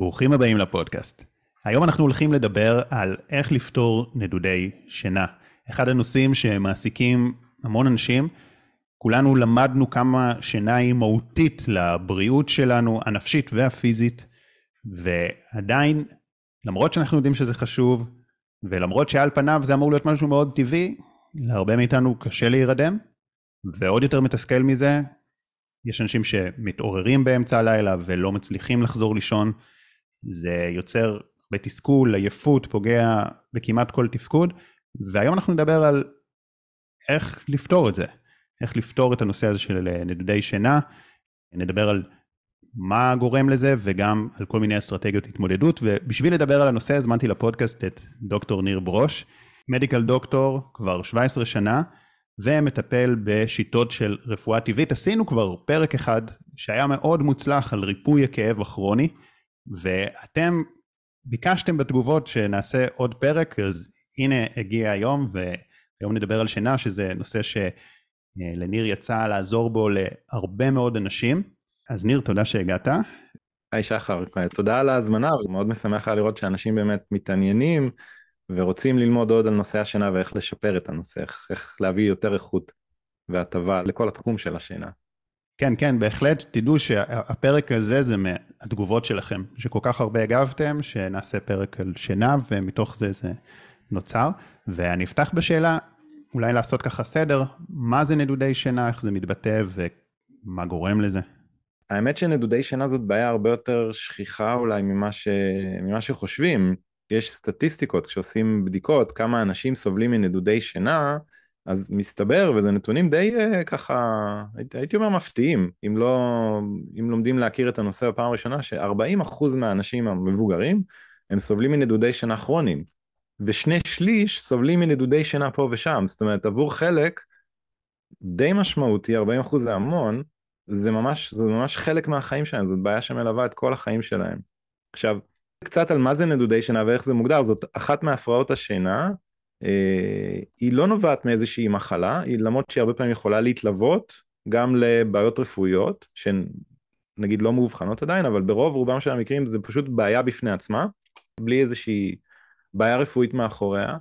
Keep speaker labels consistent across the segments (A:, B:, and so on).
A: ברוכים הבאים לפודקאסט. היום אנחנו הולכים לדבר על איך לפתור נדודי שינה. אחד הנושאים שמעסיקים המון אנשים, כולנו למדנו כמה שינה היא מהותית לבריאות שלנו, הנפשית והפיזית, ועדיין, למרות שאנחנו יודעים שזה חשוב, ולמרות שעל פניו זה אמור להיות משהו מאוד טבעי, להרבה מאיתנו קשה להירדם, ועוד יותר מתסכל מזה, יש אנשים שמתעוררים באמצע הלילה ולא מצליחים לחזור לישון, זה יוצר בתסכול, עייפות, פוגע בכמעט כל תפקוד, והיום אנחנו נדבר על איך לפתור את זה, איך לפתור את הנושא הזה של נדודי שינה, נדבר על מה גורם לזה וגם על כל מיני אסטרטגיות התמודדות, ובשביל לדבר על הנושא הזמנתי לפודקאסט את דוקטור ניר ברוש, מדיקל דוקטור כבר 17 שנה, ומטפל בשיטות של רפואה טבעית. עשינו כבר פרק אחד שהיה מאוד מוצלח על ריפוי הכאב הכרוני, ואתם ביקשתם בתגובות שנעשה עוד פרק, אז הנה הגיע היום, והיום נדבר על שינה, שזה נושא שלניר יצא לעזור בו להרבה מאוד אנשים. אז ניר, תודה שהגעת.
B: היי שחר, תודה על ההזמנה, ומאוד משמח היה לראות שאנשים באמת מתעניינים ורוצים ללמוד עוד על נושא השינה ואיך לשפר את הנושא, איך להביא יותר איכות והטבה לכל התחום של השינה.
A: כן, כן, בהחלט, תדעו שהפרק הזה זה מהתגובות שלכם, שכל כך הרבה הגבתם, שנעשה פרק על שינה, ומתוך זה זה נוצר. ואני אפתח בשאלה, אולי לעשות ככה סדר, מה זה נדודי שינה, איך זה מתבטא ומה גורם לזה?
B: האמת שנדודי שינה זאת בעיה הרבה יותר שכיחה אולי ממה, ש... ממה שחושבים. יש סטטיסטיקות, כשעושים בדיקות, כמה אנשים סובלים מנדודי שינה, אז מסתבר, וזה נתונים די uh, ככה, הייתי, אומר מפתיעים, אם לא, אם לומדים להכיר את הנושא בפעם הראשונה, ש-40% מהאנשים המבוגרים הם סובלים מנדודי שינה כרוניים, ושני שליש סובלים מנדודי שינה פה ושם, זאת אומרת עבור חלק די משמעותי, 40% זה המון, זה ממש, זה ממש חלק מהחיים שלהם, זאת בעיה שמלווה את כל החיים שלהם. עכשיו, קצת על מה זה נדודי שינה ואיך זה מוגדר, זאת אחת מהפרעות השינה, אה, היא לא נובעת מאיזושהי מחלה, היא למרות שהיא הרבה פעמים יכולה להתלוות גם לבעיות רפואיות, שהן נגיד לא מאובחנות עדיין, אבל ברוב רובם של המקרים זה פשוט בעיה בפני עצמה, בלי איזושהי בעיה רפואית מאחוריה,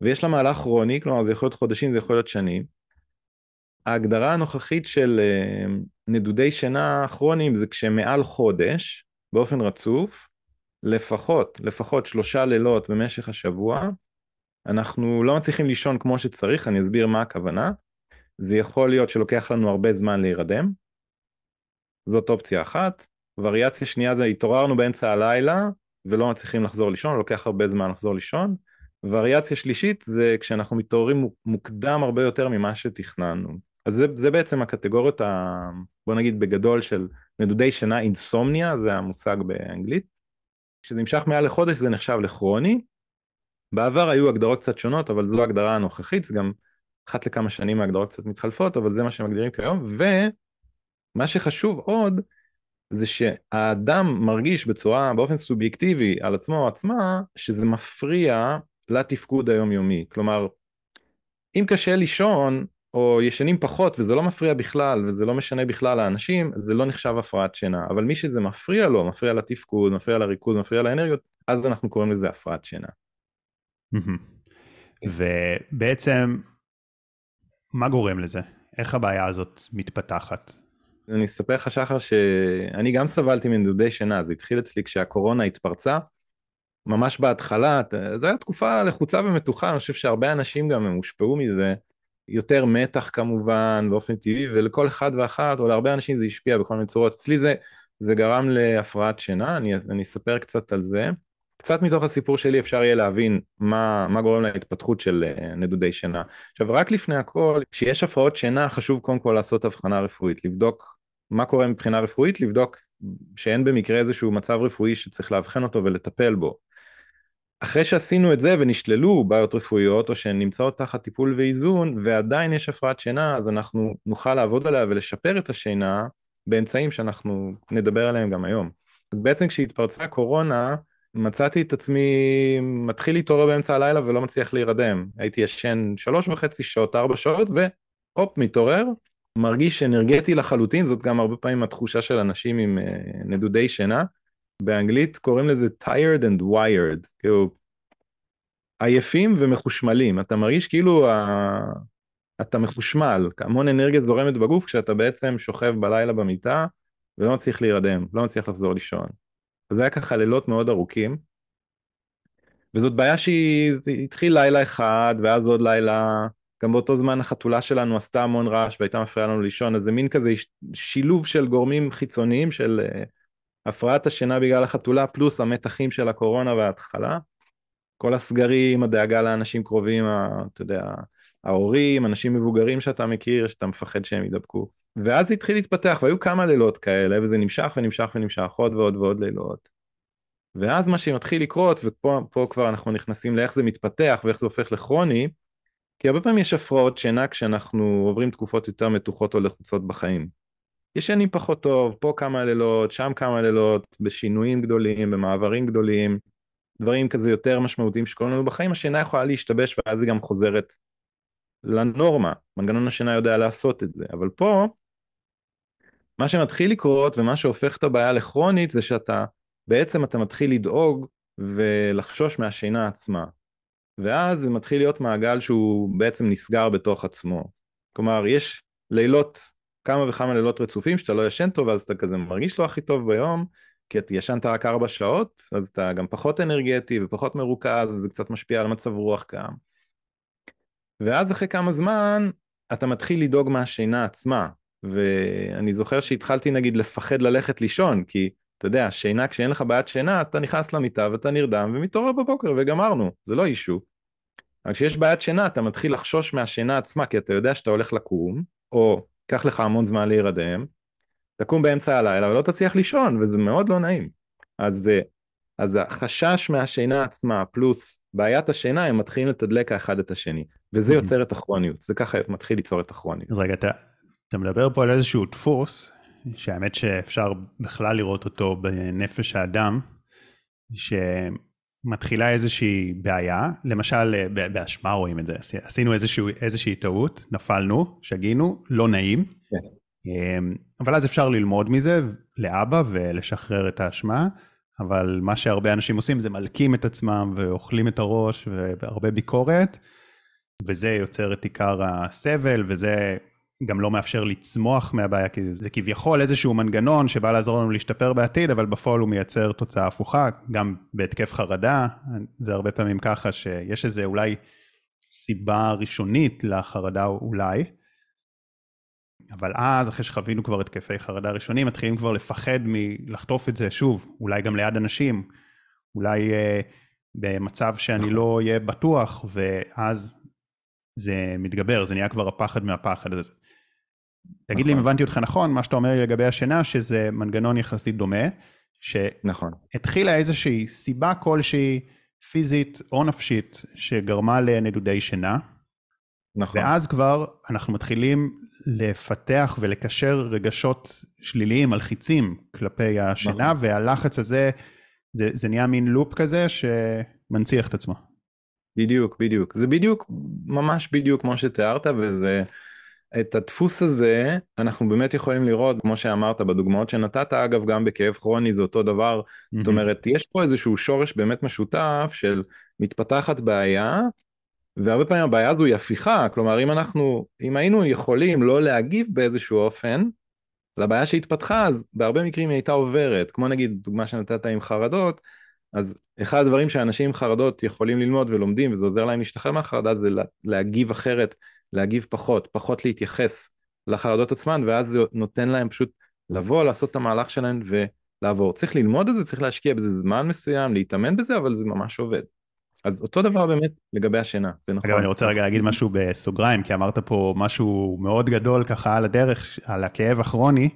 B: ויש לה מהלך כרוני, כלומר זה יכול להיות חודשים, זה יכול להיות שנים. ההגדרה הנוכחית של אה, נדודי שינה כרוניים זה כשמעל חודש, באופן רצוף, לפחות, לפחות שלושה לילות במשך השבוע, אנחנו לא מצליחים לישון כמו שצריך, אני אסביר מה הכוונה. זה יכול להיות שלוקח לנו הרבה זמן להירדם, זאת אופציה אחת. וריאציה שנייה זה התעוררנו באמצע הלילה ולא מצליחים לחזור לישון, לוקח הרבה זמן לחזור לישון. וריאציה שלישית זה כשאנחנו מתעוררים מוקדם הרבה יותר ממה שתכננו. אז זה, זה בעצם הקטגוריות, ה, בוא נגיד בגדול של נדודי שינה, אינסומניה, זה המושג באנגלית. כשזה נמשך מעל לחודש זה נחשב לכרוני, בעבר היו הגדרות קצת שונות, אבל זו ההגדרה הנוכחית, זה גם אחת לכמה שנים ההגדרות קצת מתחלפות, אבל זה מה שמגדירים כיום, ומה שחשוב עוד, זה שהאדם מרגיש בצורה, באופן סובייקטיבי על עצמו או עצמה, שזה מפריע לתפקוד היומיומי. כלומר, אם קשה לישון, או ישנים פחות וזה לא מפריע בכלל וזה לא משנה בכלל לאנשים, זה לא נחשב הפרעת שינה. אבל מי שזה מפריע לו, מפריע לתפקוד, מפריע לריכוז, מפריע לאנרגיות, אז אנחנו קוראים לזה הפרעת שינה.
A: ובעצם, מה גורם לזה? איך הבעיה הזאת מתפתחת?
B: אני אספר לך שחר שאני גם סבלתי מנדודי שינה, זה התחיל אצלי כשהקורונה התפרצה, ממש בהתחלה, זו הייתה תקופה לחוצה ומתוחה, אני חושב שהרבה אנשים גם הם הושפעו מזה, יותר מתח כמובן באופן טבעי, ולכל אחד ואחת, או להרבה אנשים זה השפיע בכל מיני צורות, אצלי זה, זה גרם להפרעת שינה, אני, אני אספר קצת על זה. קצת מתוך הסיפור שלי אפשר יהיה להבין מה, מה גורם להתפתחות של אה, נדודי שינה. עכשיו רק לפני הכל, כשיש הפרעות שינה חשוב קודם כל לעשות הבחנה רפואית, לבדוק מה קורה מבחינה רפואית, לבדוק שאין במקרה איזשהו מצב רפואי שצריך לאבחן אותו ולטפל בו. אחרי שעשינו את זה ונשללו בעיות רפואיות או שהן נמצאות תחת טיפול ואיזון ועדיין יש הפרעת שינה אז אנחנו נוכל לעבוד עליה ולשפר את השינה באמצעים שאנחנו נדבר עליהם גם היום. אז בעצם כשהתפרצה הקורונה מצאתי את עצמי מתחיל להתעורר באמצע הלילה ולא מצליח להירדם. הייתי ישן שלוש וחצי שעות, ארבע שעות, והופ, מתעורר, מרגיש אנרגטי לחלוטין, זאת גם הרבה פעמים התחושה של אנשים עם uh, נדודי שינה. באנגלית קוראים לזה tired and wired, כאילו עייפים ומחושמלים, אתה מרגיש כאילו ה... אתה מחושמל, המון אנרגיה זורמת בגוף כשאתה בעצם שוכב בלילה במיטה ולא מצליח להירדם, לא מצליח לחזור לישון. זה היה ככה לילות מאוד ארוכים. וזאת בעיה שהיא התחיל לילה אחד ואז עוד לילה, גם באותו זמן החתולה שלנו עשתה המון רעש והייתה מפריעה לנו לישון, אז זה מין כזה שילוב של גורמים חיצוניים של uh, הפרעת השינה בגלל החתולה פלוס המתחים של הקורונה וההתחלה. כל הסגרים, הדאגה לאנשים קרובים, אתה יודע, ההורים, אנשים מבוגרים שאתה מכיר, שאתה מפחד שהם ידבקו. ואז זה התחיל להתפתח, והיו כמה לילות כאלה, וזה נמשך ונמשך ונמשך עוד ועוד ועוד לילות. ואז מה שמתחיל לקרות, ופה כבר אנחנו נכנסים לאיך זה מתפתח ואיך זה הופך לכרוני, כי הרבה פעמים יש הפרעות שינה כשאנחנו עוברים תקופות יותר מתוחות או לחוצות בחיים. ישנים פחות טוב, פה כמה לילות, שם כמה לילות, בשינויים גדולים, במעברים גדולים, דברים כזה יותר משמעותיים שקורים לנו בחיים, השינה יכולה להשתבש ואז היא גם חוזרת לנורמה, מנגנון השינה יודע לעשות את זה, אבל פה מה שמתחיל לקרות ומה שהופך את הבעיה לכרונית זה שאתה בעצם אתה מתחיל לדאוג ולחשוש מהשינה עצמה. ואז זה מתחיל להיות מעגל שהוא בעצם נסגר בתוך עצמו. כלומר, יש לילות, כמה וכמה לילות רצופים שאתה לא ישן טוב, אז אתה כזה מרגיש לא הכי טוב ביום, כי אתה ישנת רק ארבע שעות, אז אתה גם פחות אנרגטי ופחות מרוכז, וזה קצת משפיע על מצב רוח גם. ואז אחרי כמה זמן, אתה מתחיל לדאוג מהשינה עצמה. ואני זוכר שהתחלתי נגיד לפחד ללכת לישון, כי אתה יודע, שינה, כשאין לך בעיית שינה, אתה נכנס למיטה ואתה נרדם ומתעורר בבוקר וגמרנו, זה לא אישו. אבל כשיש בעיית שינה, אתה מתחיל לחשוש מהשינה עצמה, כי אתה יודע שאתה הולך לקום, או ייקח לך המון זמן להירדם, תקום באמצע הלילה ולא תצליח לישון, וזה מאוד לא נעים. אז, אז החשש מהשינה עצמה, פלוס בעיית השינה, הם מתחילים לתדלק האחד את השני, וזה יוצר את הכרוניות, זה ככה מתחיל ליצור את הכרוניות.
A: אז רגע, אתה, אתה מדבר פה על איזשהו דפוס, שהאמת שאפשר בכלל לראות אותו בנפש האדם, שמתחילה איזושהי בעיה, למשל באשמה רואים את זה, עשינו איזשהו, איזושהי טעות, נפלנו, שגינו, לא נעים, כן. אמ, אבל אז אפשר ללמוד מזה לאבא ולשחרר את האשמה, אבל מה שהרבה אנשים עושים זה מלקים את עצמם ואוכלים את הראש והרבה ביקורת, וזה יוצר את עיקר הסבל, וזה גם לא מאפשר לצמוח מהבעיה, כי זה כביכול איזשהו מנגנון שבא לעזור לנו להשתפר בעתיד, אבל בפועל הוא מייצר תוצאה הפוכה, גם בהתקף חרדה, זה הרבה פעמים ככה שיש איזה אולי סיבה ראשונית לחרדה אולי, אבל אז, אחרי שחווינו כבר התקפי חרדה ראשונים, מתחילים כבר לפחד מלחטוף את זה שוב, אולי גם ליד אנשים, אולי אה, במצב שאני נכון. לא אהיה בטוח, ואז זה מתגבר, זה נהיה כבר הפחד מהפחד הזה. תגיד נכון. לי אם נכון. הבנתי אותך נכון, מה שאתה אומר לגבי השינה, שזה מנגנון יחסית דומה, נכון. שהתחילה נכון. איזושהי סיבה כלשהי פיזית או נפשית שגרמה לנדודי שינה, נכון. ואז כבר אנחנו מתחילים לפתח ולקשר רגשות שליליים, מלחיצים כלפי השינה, נכון. והלחץ הזה, זה, זה נהיה מין לופ כזה שמנציח את עצמו.
B: בדיוק, בדיוק. זה בדיוק, ממש בדיוק כמו שתיארת, וזה... את הדפוס הזה אנחנו באמת יכולים לראות כמו שאמרת בדוגמאות שנתת אגב גם בכאב כרוני זה אותו דבר. mm-hmm. זאת אומרת יש פה איזשהו שורש באמת משותף של מתפתחת בעיה והרבה פעמים הבעיה הזו היא הפיכה. כלומר אם אנחנו אם היינו יכולים לא להגיב באיזשהו אופן לבעיה שהתפתחה אז בהרבה מקרים היא הייתה עוברת. כמו נגיד דוגמה שנתת עם חרדות אז אחד הדברים שאנשים עם חרדות יכולים ללמוד ולומדים וזה עוזר להם להשתחרר מהחרדה זה להגיב אחרת להגיב פחות, פחות להתייחס לחרדות עצמן, ואז זה נותן להם פשוט לבוא, לעשות את המהלך שלהם ולעבור. צריך ללמוד את זה, צריך להשקיע בזה זמן מסוים, להתאמן בזה, אבל זה ממש עובד. אז אותו דבר באמת לגבי השינה, זה נכון.
A: אגב, אני רוצה רגע להגיד משהו בסוגריים, כי אמרת פה משהו מאוד גדול ככה על הדרך, על הכאב הכרוני,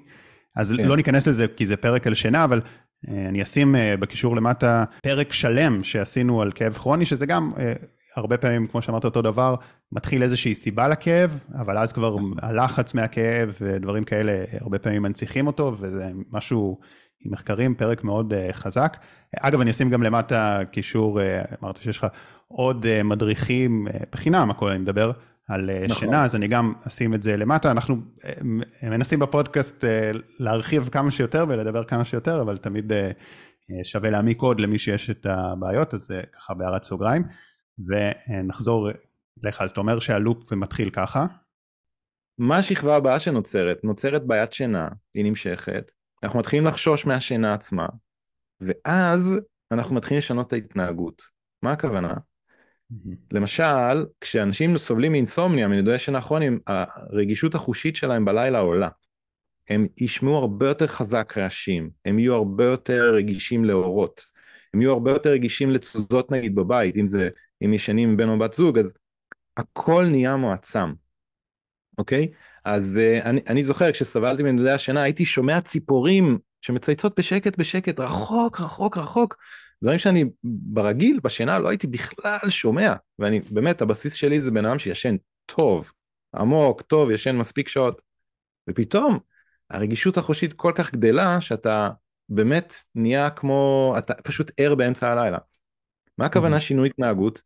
A: אז כן. לא ניכנס לזה כי זה פרק על שינה, אבל אה, אני אשים אה, בקישור למטה פרק שלם שעשינו על כאב כרוני, שזה גם אה, הרבה פעמים, כמו שאמרת אותו דבר, מתחיל איזושהי סיבה לכאב, אבל אז כבר הלחץ מהכאב ודברים כאלה, הרבה פעמים מנציחים אותו, וזה משהו עם מחקרים, פרק מאוד uh, חזק. אגב, אני אשים גם למטה קישור, uh, אמרת שיש לך עוד uh, מדריכים, בחינם הכל, אני מדבר על נכון. שינה, אז אני גם אשים את זה למטה. אנחנו מנסים בפודקאסט להרחיב כמה שיותר ולדבר כמה שיותר, אבל תמיד שווה להעמיק עוד למי שיש את הבעיות, אז זה ככה בהערת סוגריים, ונחזור אליך, אז אתה אומר שהלופ מתחיל ככה.
B: מה השכבה הבאה שנוצרת? נוצרת בעיית שינה, היא נמשכת, אנחנו מתחילים לחשוש מהשינה עצמה, ואז אנחנו מתחילים לשנות את ההתנהגות. מה הכוונה? למשל, כשאנשים סובלים מאינסומניה, מנדודי שינה כרוניים, הרגישות החושית שלהם בלילה עולה. הם ישמעו הרבה יותר חזק רעשים, הם יהיו הרבה יותר רגישים לאורות, הם יהיו הרבה יותר רגישים לתזוזות נגיד בבית, אם זה, אם ישנים עם בן או בת זוג, אז הכל נהיה מועצם, אוקיי? אז uh, אני, אני זוכר כשסבלתי מנדודי השינה הייתי שומע ציפורים שמצייצות בשקט בשקט רחוק רחוק רחוק דברים שאני ברגיל בשינה לא הייתי בכלל שומע ואני באמת הבסיס שלי זה בן אדם שישן טוב עמוק טוב ישן מספיק שעות ופתאום הרגישות החושית כל כך גדלה שאתה באמת נהיה כמו אתה פשוט ער באמצע הלילה. מה הכוונה שינוי התנהגות?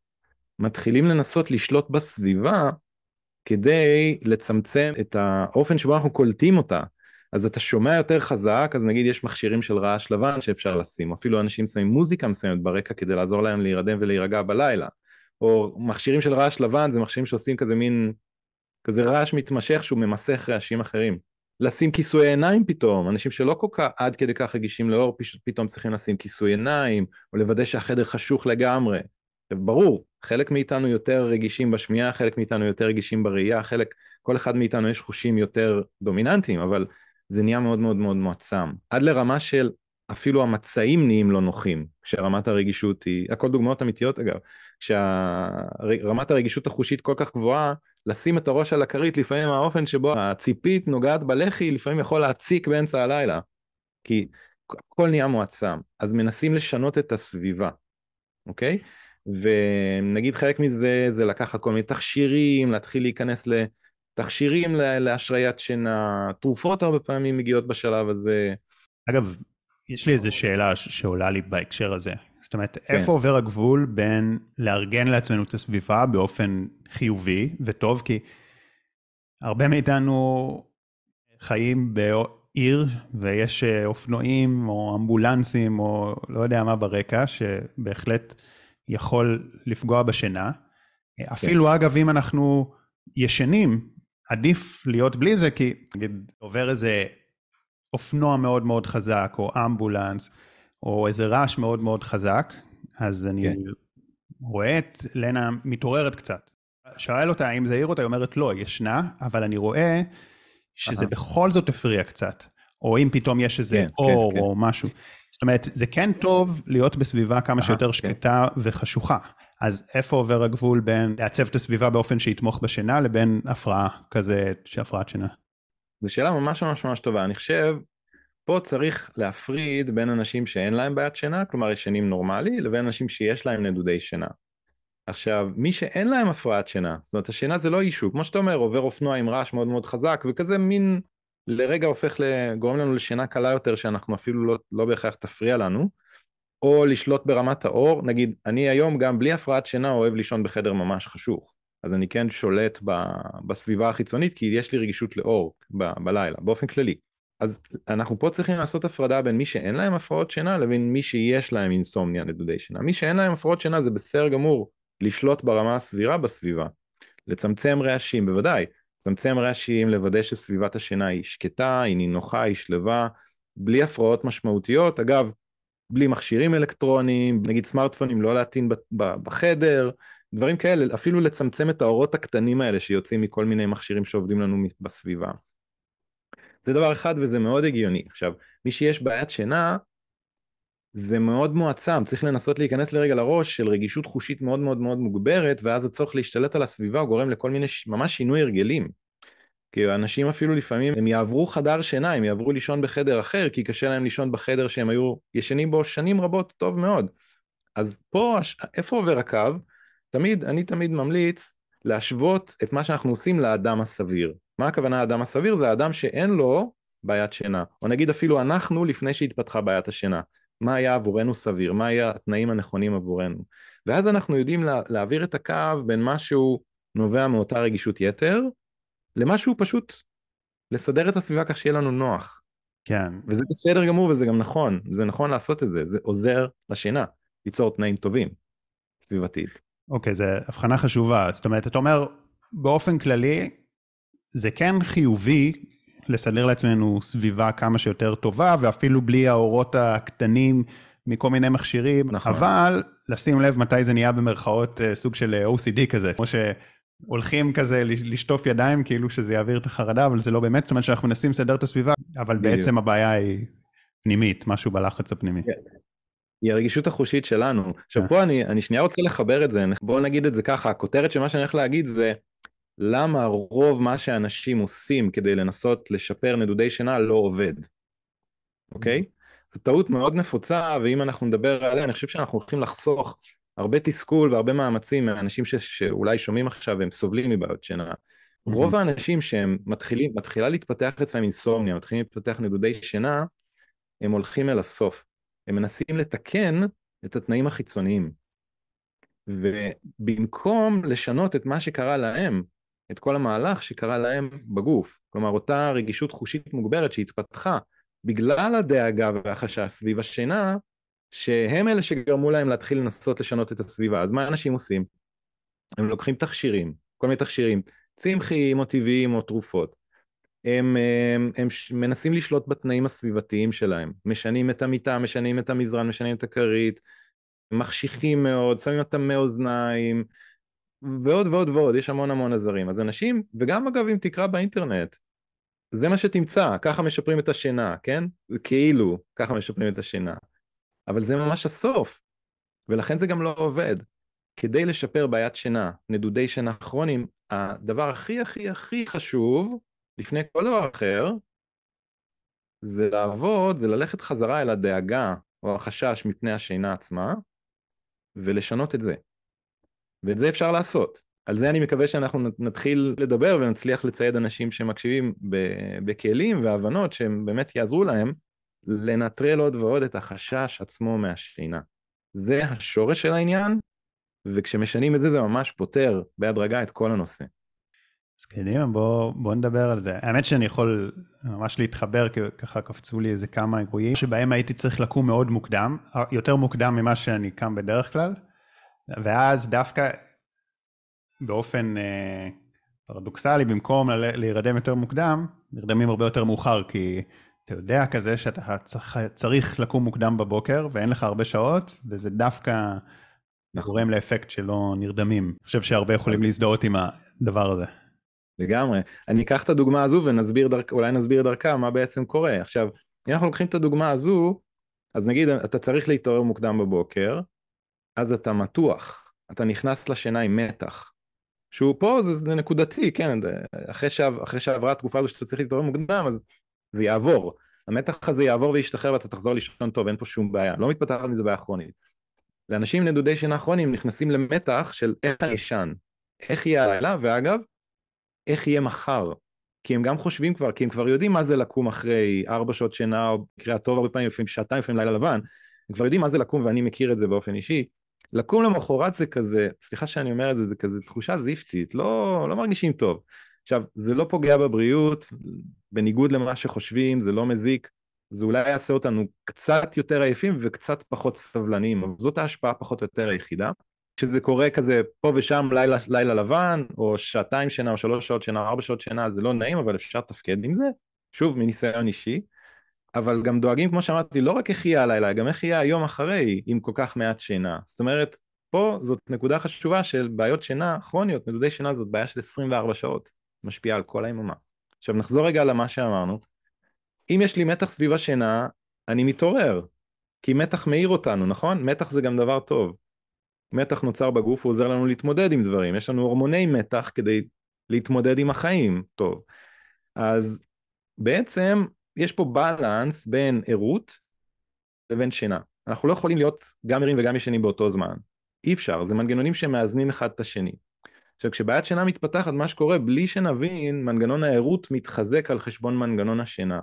B: מתחילים לנסות לשלוט בסביבה כדי לצמצם את האופן שבו אנחנו קולטים אותה. אז אתה שומע יותר חזק, אז נגיד יש מכשירים של רעש לבן שאפשר לשים, אפילו אנשים שמים מוזיקה מסוימת ברקע כדי לעזור להם להירדם ולהירגע בלילה. או מכשירים של רעש לבן זה מכשירים שעושים כזה מין, כזה רעש מתמשך שהוא ממסך רעשים אחרים. לשים כיסוי עיניים פתאום, אנשים שלא כל כך עד כדי כך רגישים לאור פתאום צריכים לשים כיסוי עיניים, או לוודא שהחדר חשוך לגמרי. ברור, חלק מאיתנו יותר רגישים בשמיעה, חלק מאיתנו יותר רגישים בראייה, חלק, כל אחד מאיתנו יש חושים יותר דומיננטיים, אבל זה נהיה מאוד מאוד מאוד מועצם. עד לרמה של אפילו המצעים נהיים לא נוחים, כשרמת הרגישות היא, הכל דוגמאות אמיתיות אגב, כשרמת הרגישות החושית כל כך גבוהה, לשים את הראש על הכרית, לפעמים האופן שבו הציפית נוגעת בלחי, לפעמים יכול להציק באמצע הלילה. כי הכל נהיה מועצם, אז מנסים לשנות את הסביבה, אוקיי? ונגיד חלק מזה זה לקחת כל מיני תכשירים, להתחיל להיכנס לתכשירים להשריית שינה, תרופות הרבה פעמים מגיעות בשלב הזה.
A: אגב, יש לי איזו שאלה שעולה לי בהקשר הזה. זאת אומרת, כן. איפה עובר הגבול בין לארגן לעצמנו את הסביבה באופן חיובי וטוב? כי הרבה מאיתנו חיים בעיר ויש אופנועים או אמבולנסים או לא יודע מה ברקע, שבהחלט יכול לפגוע בשינה. כן. אפילו אגב, אם אנחנו ישנים, עדיף להיות בלי זה, כי נגיד עובר איזה אופנוע מאוד מאוד חזק, או אמבולנס, או איזה רעש מאוד מאוד חזק, אז אני כן. רואה את לנה מתעוררת קצת. שואל אותה האם זה העיר אותה, היא אומרת לא, ישנה, אבל אני רואה שזה בכל זאת הפריע קצת. או אם פתאום יש איזה כן, אור כן, או כן. משהו. זאת אומרת, זה כן טוב להיות בסביבה כמה שיותר כן. שקטה וחשוכה. אז איפה עובר הגבול בין לעצב את הסביבה באופן שיתמוך בשינה לבין הפרעה כזה, שהפרעת שינה?
B: זו שאלה ממש ממש ממש טובה. אני חושב, פה צריך להפריד בין אנשים שאין להם בעיית שינה, כלומר ישנים נורמלי, לבין אנשים שיש להם נדודי שינה. עכשיו, מי שאין להם הפרעת שינה, זאת אומרת השינה זה לא אישו, כמו שאתה אומר, עובר אופנוע עם רעש מאוד מאוד חזק, וכזה מין לרגע הופך לגורם לנו לשינה קלה יותר שאנחנו אפילו לא, לא בהכרח תפריע לנו, או לשלוט ברמת האור, נגיד אני היום גם בלי הפרעת שינה אוהב לישון בחדר ממש חשוך, אז אני כן שולט ב, בסביבה החיצונית כי יש לי רגישות לאור ב, בלילה, באופן כללי. אז אנחנו פה צריכים לעשות הפרדה בין מי שאין להם הפרעות שינה לבין מי שיש להם אינסומניה נדודי שינה. מי שאין להם הפרעות שינה זה בסדר גמור לשלוט ברמה הסבירה בסביבה, לצמצם רעשים בוודאי, לצמצם רעשים, לוודא שסביבת השינה היא שקטה, היא נינוחה, היא שלווה, בלי הפרעות משמעותיות, אגב, בלי מכשירים אלקטרוניים, נגיד סמארטפונים לא להטעין בחדר, דברים כאלה, אפילו לצמצם את האורות הקטנים האלה שיוצאים מכל מיני מכשירים שעובדים לנו בסביבה. זה דבר אחד וזה מאוד הגיוני. עכשיו, מי שיש בעיית שינה, זה מאוד מועצם, צריך לנסות להיכנס לרגע לראש של רגישות חושית מאוד מאוד מאוד מוגברת, ואז הצורך להשתלט על הסביבה הוא גורם לכל מיני, ממש שינוי הרגלים. כי אנשים אפילו לפעמים, הם יעברו חדר שינה, הם יעברו לישון בחדר אחר, כי קשה להם לישון בחדר שהם היו ישנים בו שנים רבות טוב מאוד. אז פה, איפה עובר הקו? תמיד, אני תמיד ממליץ להשוות את מה שאנחנו עושים לאדם הסביר. מה הכוונה האדם הסביר? זה האדם שאין לו בעיית שינה, או נגיד אפילו אנחנו לפני שהתפתחה בעיית השינה. מה היה עבורנו סביר, מה היה התנאים הנכונים עבורנו. ואז אנחנו יודעים לה, להעביר את הקו בין משהו נובע מאותה רגישות יתר, למשהו פשוט לסדר את הסביבה כך שיהיה לנו נוח.
A: כן.
B: וזה בסדר גמור וזה גם נכון, זה נכון לעשות את זה, זה עוזר לשינה, ליצור תנאים טובים, סביבתית.
A: אוקיי, זו הבחנה חשובה. זאת אומרת, אתה אומר, באופן כללי, זה כן חיובי לסדר לעצמנו סביבה כמה שיותר טובה, ואפילו בלי האורות הקטנים מכל מיני מכשירים, נכון. אבל לשים לב מתי זה נהיה במרכאות אה, סוג של אה, OCD כזה, כמו שהולכים כזה לשטוף ידיים כאילו שזה יעביר את החרדה, אבל זה לא באמת, זאת אומרת שאנחנו מנסים לסדר את הסביבה, אבל בדיוק. בעצם הבעיה היא פנימית, משהו בלחץ הפנימי. כן.
B: היא הרגישות החושית שלנו. עכשיו כן. פה אני, אני שנייה רוצה לחבר את זה, בואו נגיד את זה ככה, הכותרת של מה שאני הולך להגיד זה למה רוב מה שאנשים עושים כדי לנסות לשפר נדודי שינה לא עובד, אוקיי? Mm-hmm. זו טעות מאוד נפוצה, ואם אנחנו נדבר עליה, אני חושב שאנחנו הולכים לחסוך הרבה תסכול והרבה מאמצים מאנשים ש, שאולי שומעים עכשיו והם סובלים מבעיות שינה. Mm-hmm. רוב האנשים שהם מתחילים, מתחילה להתפתח אצלם אינסומניה, מתחילים להתפתח נדודי שינה, הם הולכים אל הסוף. הם מנסים לתקן את התנאים החיצוניים. ובמקום לשנות את מה שקרה להם, את כל המהלך שקרה להם בגוף, כלומר אותה רגישות חושית מוגברת שהתפתחה בגלל הדאגה והחשש סביב השינה, שהם אלה שגרמו להם להתחיל לנסות לשנות את הסביבה. אז מה אנשים עושים? הם לוקחים תכשירים, כל מיני תכשירים, צמחיים או טבעיים או תרופות. הם, הם, הם מנסים לשלוט בתנאים הסביבתיים שלהם, משנים את המיטה, משנים את המזרן, משנים את הכרית, מחשיכים מאוד, שמים אותם מאוזניים, ועוד ועוד ועוד, יש המון המון עזרים. אז אנשים, וגם אגב אם תקרא באינטרנט, זה מה שתמצא, ככה משפרים את השינה, כן? כאילו, ככה משפרים את השינה. אבל זה ממש הסוף, ולכן זה גם לא עובד. כדי לשפר בעיית שינה, נדודי שינה כרוניים, הדבר הכי הכי הכי חשוב, לפני כל דבר אחר, זה לעבוד, זה ללכת חזרה אל הדאגה או החשש מפני השינה עצמה, ולשנות את זה. ואת זה אפשר לעשות. על זה אני מקווה שאנחנו נתחיל לדבר ונצליח לצייד אנשים שמקשיבים בכלים והבנות שהם באמת יעזרו להם לנטרל עוד ועוד את החשש עצמו מהשינה. זה השורש של העניין, וכשמשנים את זה זה ממש פותר בהדרגה את כל הנושא.
A: אז קדימה, בוא, בוא נדבר על זה. האמת שאני יכול ממש להתחבר, כי ככה קפצו לי איזה כמה אירועים שבהם הייתי צריך לקום מאוד מוקדם, יותר מוקדם ממה שאני קם בדרך כלל, ואז דווקא באופן אה, פרדוקסלי, במקום ל- להירדם יותר מוקדם, נרדמים הרבה יותר מאוחר, כי אתה יודע כזה שאתה צריך, צריך לקום מוקדם בבוקר ואין לך הרבה שעות, וזה דווקא נכון. גורם לאפקט שלא נרדמים. אני חושב שהרבה יכולים להזדהות עם הדבר הזה.
B: לגמרי. אני אקח את הדוגמה הזו ונסביר דרכ... אולי נסביר דרכה מה בעצם קורה. עכשיו, אם אנחנו לוקחים את הדוגמה הזו, אז נגיד אתה צריך להתעורר מוקדם בבוקר, אז אתה מתוח, אתה נכנס לשינה עם מתח. שהוא פה זה, זה נקודתי, כן, אחרי, שעב, אחרי שעברה התקופה הזו שאתה צריך להתעורר מוקדם, אז זה יעבור. המתח הזה יעבור וישתחרר ואתה תחזור לישון טוב, אין פה שום בעיה, לא מתפתחת מזה בעיה כרונית. לאנשים נדודי שינה כרוניים נכנסים למתח של איך אני אשן, איך יהיה הלילה, ואגב, איך יהיה מחר. כי הם גם חושבים כבר, כי הם כבר יודעים מה זה לקום אחרי ארבע שעות שינה, או במקרה הטוב הרבה פעמים, לפעמים שעתיים, לפעמים לילה לבן, הם כבר יודעים מה זה לקום ואני מכיר את זה באופן אישי. לקום למחרת זה כזה, סליחה שאני אומר את זה, זה כזה תחושה זיפטית, לא, לא מרגישים טוב. עכשיו, זה לא פוגע בבריאות, בניגוד למה שחושבים, זה לא מזיק, זה אולי יעשה אותנו קצת יותר עייפים וקצת פחות סבלניים, אבל זאת ההשפעה פחות או יותר היחידה. כשזה קורה כזה פה ושם לילה, לילה לבן, או שעתיים שינה, או שלוש שעות שינה, ארבע שעות שינה, זה לא נעים, אבל אפשר לתפקד עם זה, שוב, מניסיון אישי. אבל גם דואגים, כמו שאמרתי, לא רק איך יהיה הלילה, גם איך יהיה היום אחרי עם כל כך מעט שינה. זאת אומרת, פה זאת נקודה חשובה של בעיות שינה כרוניות, נדודי שינה זאת בעיה של 24 שעות, משפיעה על כל היממה. עכשיו נחזור רגע למה שאמרנו. אם יש לי מתח סביב השינה, אני מתעורר, כי מתח מאיר אותנו, נכון? מתח זה גם דבר טוב. מתח נוצר בגוף, הוא עוזר לנו להתמודד עם דברים, יש לנו הורמוני מתח כדי להתמודד עם החיים, טוב. אז בעצם יש פה בלנס בין ערות לבין שינה. אנחנו לא יכולים להיות גם ערים וגם ישנים באותו זמן. אי אפשר, זה מנגנונים שמאזנים אחד את השני. עכשיו כשבעיית שינה מתפתחת, מה שקורה בלי שנבין, מנגנון הערות מתחזק על חשבון מנגנון השינה.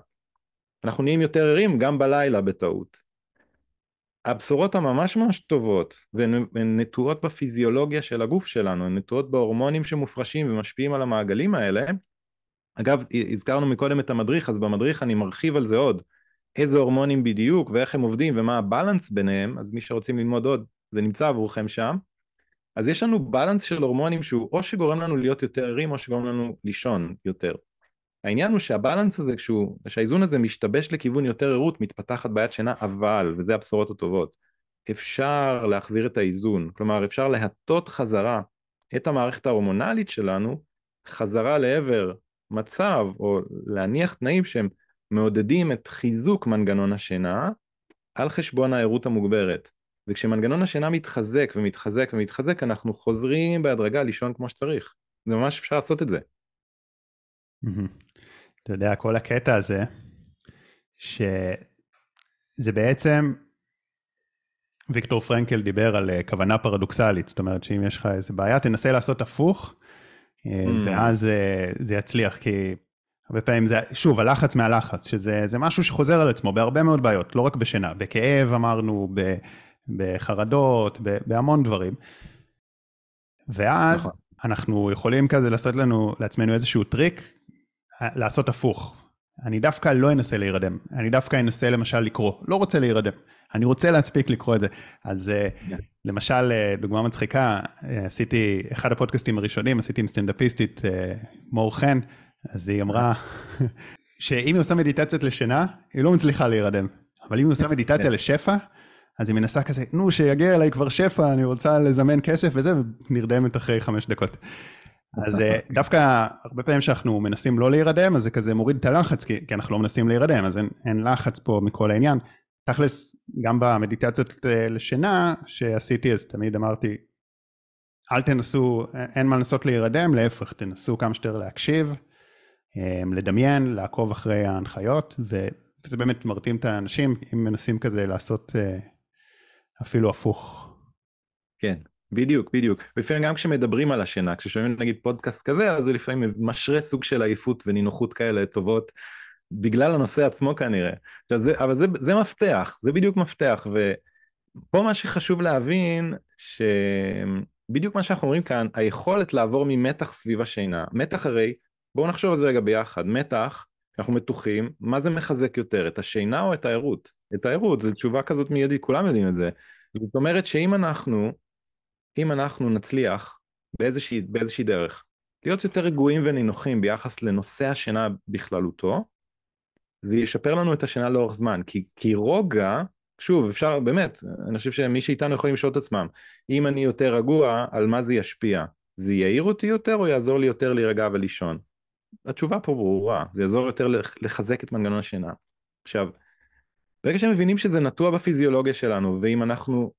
B: אנחנו נהיים יותר ערים גם בלילה בטעות. הבשורות הממש ממש טובות, והן נטועות בפיזיולוגיה של הגוף שלנו, הן נטועות בהורמונים שמופרשים ומשפיעים על המעגלים האלה, אגב, הזכרנו מקודם את המדריך, אז במדריך אני מרחיב על זה עוד. איזה הורמונים בדיוק ואיך הם עובדים ומה הבלנס ביניהם, אז מי שרוצים ללמוד עוד, זה נמצא עבורכם שם. אז יש לנו בלנס של הורמונים שהוא או שגורם לנו להיות יותר ערים או שגורם לנו לישון יותר. העניין הוא שהבלנס הזה, כשהוא, שהאיזון הזה משתבש לכיוון יותר ערות, מתפתחת בעיית שינה, אבל, וזה הבשורות הטובות, אפשר להחזיר את האיזון, כלומר אפשר להטות חזרה את המערכת ההורמונלית שלנו חזרה לעבר מצב או להניח תנאים שהם מעודדים את חיזוק מנגנון השינה על חשבון הערות המוגברת. וכשמנגנון השינה מתחזק ומתחזק ומתחזק אנחנו חוזרים בהדרגה לישון כמו שצריך. זה ממש אפשר לעשות את זה.
A: אתה יודע, כל הקטע הזה, שזה בעצם, ויקטור פרנקל דיבר על אה, כוונה פרדוקסלית, זאת אומרת שאם יש לך איזה בעיה, תנסה לעשות הפוך. ואז אה, זה יצליח, כי הרבה פעמים זה, שוב, הלחץ מהלחץ, שזה משהו שחוזר על עצמו בהרבה מאוד בעיות, לא רק בשינה, בכאב אמרנו, ב, בחרדות, ב, בהמון דברים. ואז נכון. אנחנו יכולים כזה לעשות לנו, לעצמנו איזשהו טריק, לעשות הפוך. אני דווקא לא אנסה להירדם, אני דווקא אנסה למשל לקרוא, לא רוצה להירדם, אני רוצה להספיק לקרוא את זה. אז yeah. כן. למשל, אה, דוגמה מצחיקה, אה, עשיתי, אחד הפודקאסטים הראשונים, עשיתי עם סטנדאפיסטית אה, מור חן, אז היא אמרה שאם היא עושה מדיטציות לשינה, היא לא מצליחה להירדם, אבל אם היא עושה מדיטציה yeah. לשפע, אז היא מנסה כזה, נו, שיגיע אליי כבר שפע, אני רוצה לזמן כסף וזה, ונרדמת אחרי חמש דקות. אז אה, דווקא הרבה פעמים שאנחנו מנסים לא להירדם, אז זה כזה מוריד את הלחץ, כי, כי אנחנו לא מנסים להירדם, אז אין, אין לחץ פה מכל העניין. תכלס, גם במדיטציות אה, לשינה שעשיתי, אז תמיד אמרתי, אל תנסו, אין מה לנסות להירדם, להפך, תנסו כמה שיותר להקשיב, אה, לדמיין, לעקוב אחרי ההנחיות, וזה באמת מרתים את האנשים, אם מנסים כזה לעשות אפילו הפוך.
B: כן, בדיוק, בדיוק. לפעמים גם כשמדברים על השינה, כששומעים נגיד פודקאסט כזה, אז זה לפעמים משרה סוג של עייפות ונינוחות כאלה טובות, בגלל הנושא עצמו כנראה. זה, אבל זה, זה מפתח, זה בדיוק מפתח, ופה מה שחשוב להבין, שבדיוק מה שאנחנו אומרים כאן, היכולת לעבור ממתח סביב השינה, מתח הרי, בואו נחשוב על זה רגע ביחד, מתח, אנחנו מתוחים, מה זה מחזק יותר, את השינה או את הערות? את הערות, זו תשובה כזאת מיידית, כולם יודעים את זה. זאת אומרת שאם אנחנו אם אנחנו נצליח באיזושהי, באיזושהי דרך להיות יותר רגועים ונינוחים ביחס לנושא השינה בכללותו, זה ישפר לנו את השינה לאורך זמן, כי, כי רוגע, שוב, אפשר, באמת, אני חושב שמי שאיתנו יכולים לשאול את עצמם, אם אני יותר רגוע, על מה זה ישפיע? זה יעיר אותי יותר או יעזור לי יותר להירגע ולישון? התשובה פה ברורה, זה יעזור יותר לחזק את מנגנון השינה. עכשיו, ברגע שהם מבינים שזה נטוע בפיזיולוגיה שלנו, ואם אנחנו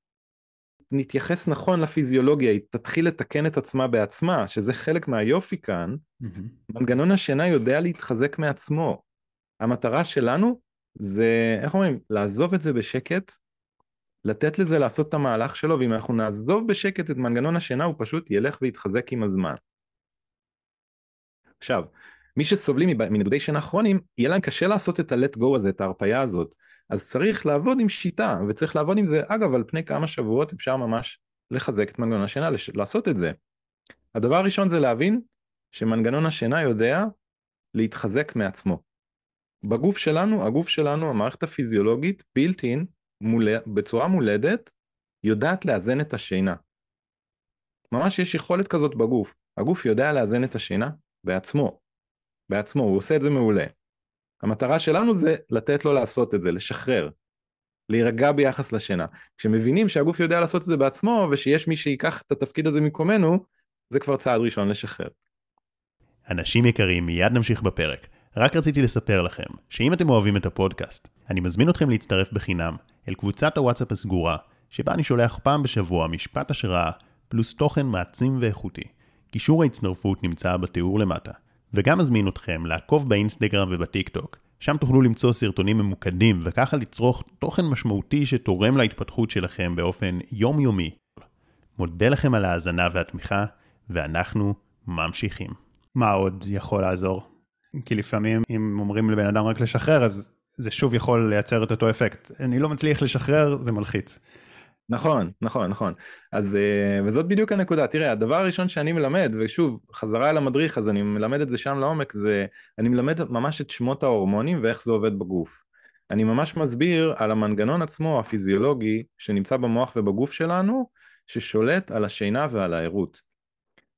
B: נתייחס נכון לפיזיולוגיה, היא תתחיל לתקן את עצמה בעצמה, שזה חלק מהיופי כאן, mm-hmm. מנגנון השינה יודע להתחזק מעצמו. המטרה שלנו זה, איך אומרים, לעזוב את זה בשקט, לתת לזה לעשות את המהלך שלו, ואם אנחנו נעזוב בשקט את מנגנון השינה, הוא פשוט ילך ויתחזק עם הזמן. עכשיו, מי שסובלים מנדודי שינה כרוניים, יהיה להם קשה לעשות את ה-let go הזה, את ההרפאיה הזאת. אז צריך לעבוד עם שיטה, וצריך לעבוד עם זה, אגב, על פני כמה שבועות אפשר ממש לחזק את מנגנון השינה, לש... לעשות את זה. הדבר הראשון זה להבין שמנגנון השינה יודע להתחזק מעצמו. בגוף שלנו, הגוף שלנו, המערכת הפיזיולוגית, בילט אין, מול... בצורה מולדת, יודעת לאזן את השינה. ממש יש יכולת כזאת בגוף. הגוף יודע לאזן את השינה בעצמו. בעצמו, הוא עושה את זה מעולה. המטרה שלנו זה לתת לו לעשות את זה, לשחרר, להירגע ביחס לשינה. כשמבינים שהגוף יודע לעשות את זה בעצמו ושיש מי שיקח את התפקיד הזה ממקומנו, זה כבר צעד ראשון לשחרר.
A: אנשים יקרים, מיד נמשיך בפרק. רק רציתי לספר לכם, שאם אתם אוהבים את הפודקאסט, אני מזמין אתכם להצטרף בחינם אל קבוצת הוואטסאפ הסגורה, שבה אני שולח פעם בשבוע משפט השראה, פלוס תוכן מעצים ואיכותי. קישור ההצטרפות נמצא בתיאור למטה. וגם אזמין אתכם לעקוב באינסטגרם ובטיק טוק. שם תוכלו למצוא סרטונים ממוקדים וככה לצרוך תוכן משמעותי שתורם להתפתחות שלכם באופן יומיומי. מודה לכם על ההאזנה והתמיכה, ואנחנו ממשיכים. מה עוד יכול לעזור? כי לפעמים אם אומרים לבן אדם רק לשחרר, אז זה שוב יכול לייצר את אותו אפקט. אני לא מצליח לשחרר, זה מלחיץ.
B: נכון, נכון, נכון. אז, אה, וזאת בדיוק הנקודה. תראה, הדבר הראשון שאני מלמד, ושוב, חזרה אל המדריך, אז אני מלמד את זה שם לעומק, זה, אני מלמד ממש את שמות ההורמונים ואיך זה עובד בגוף. אני ממש מסביר על המנגנון עצמו, הפיזיולוגי, שנמצא במוח ובגוף שלנו, ששולט על השינה ועל הערות.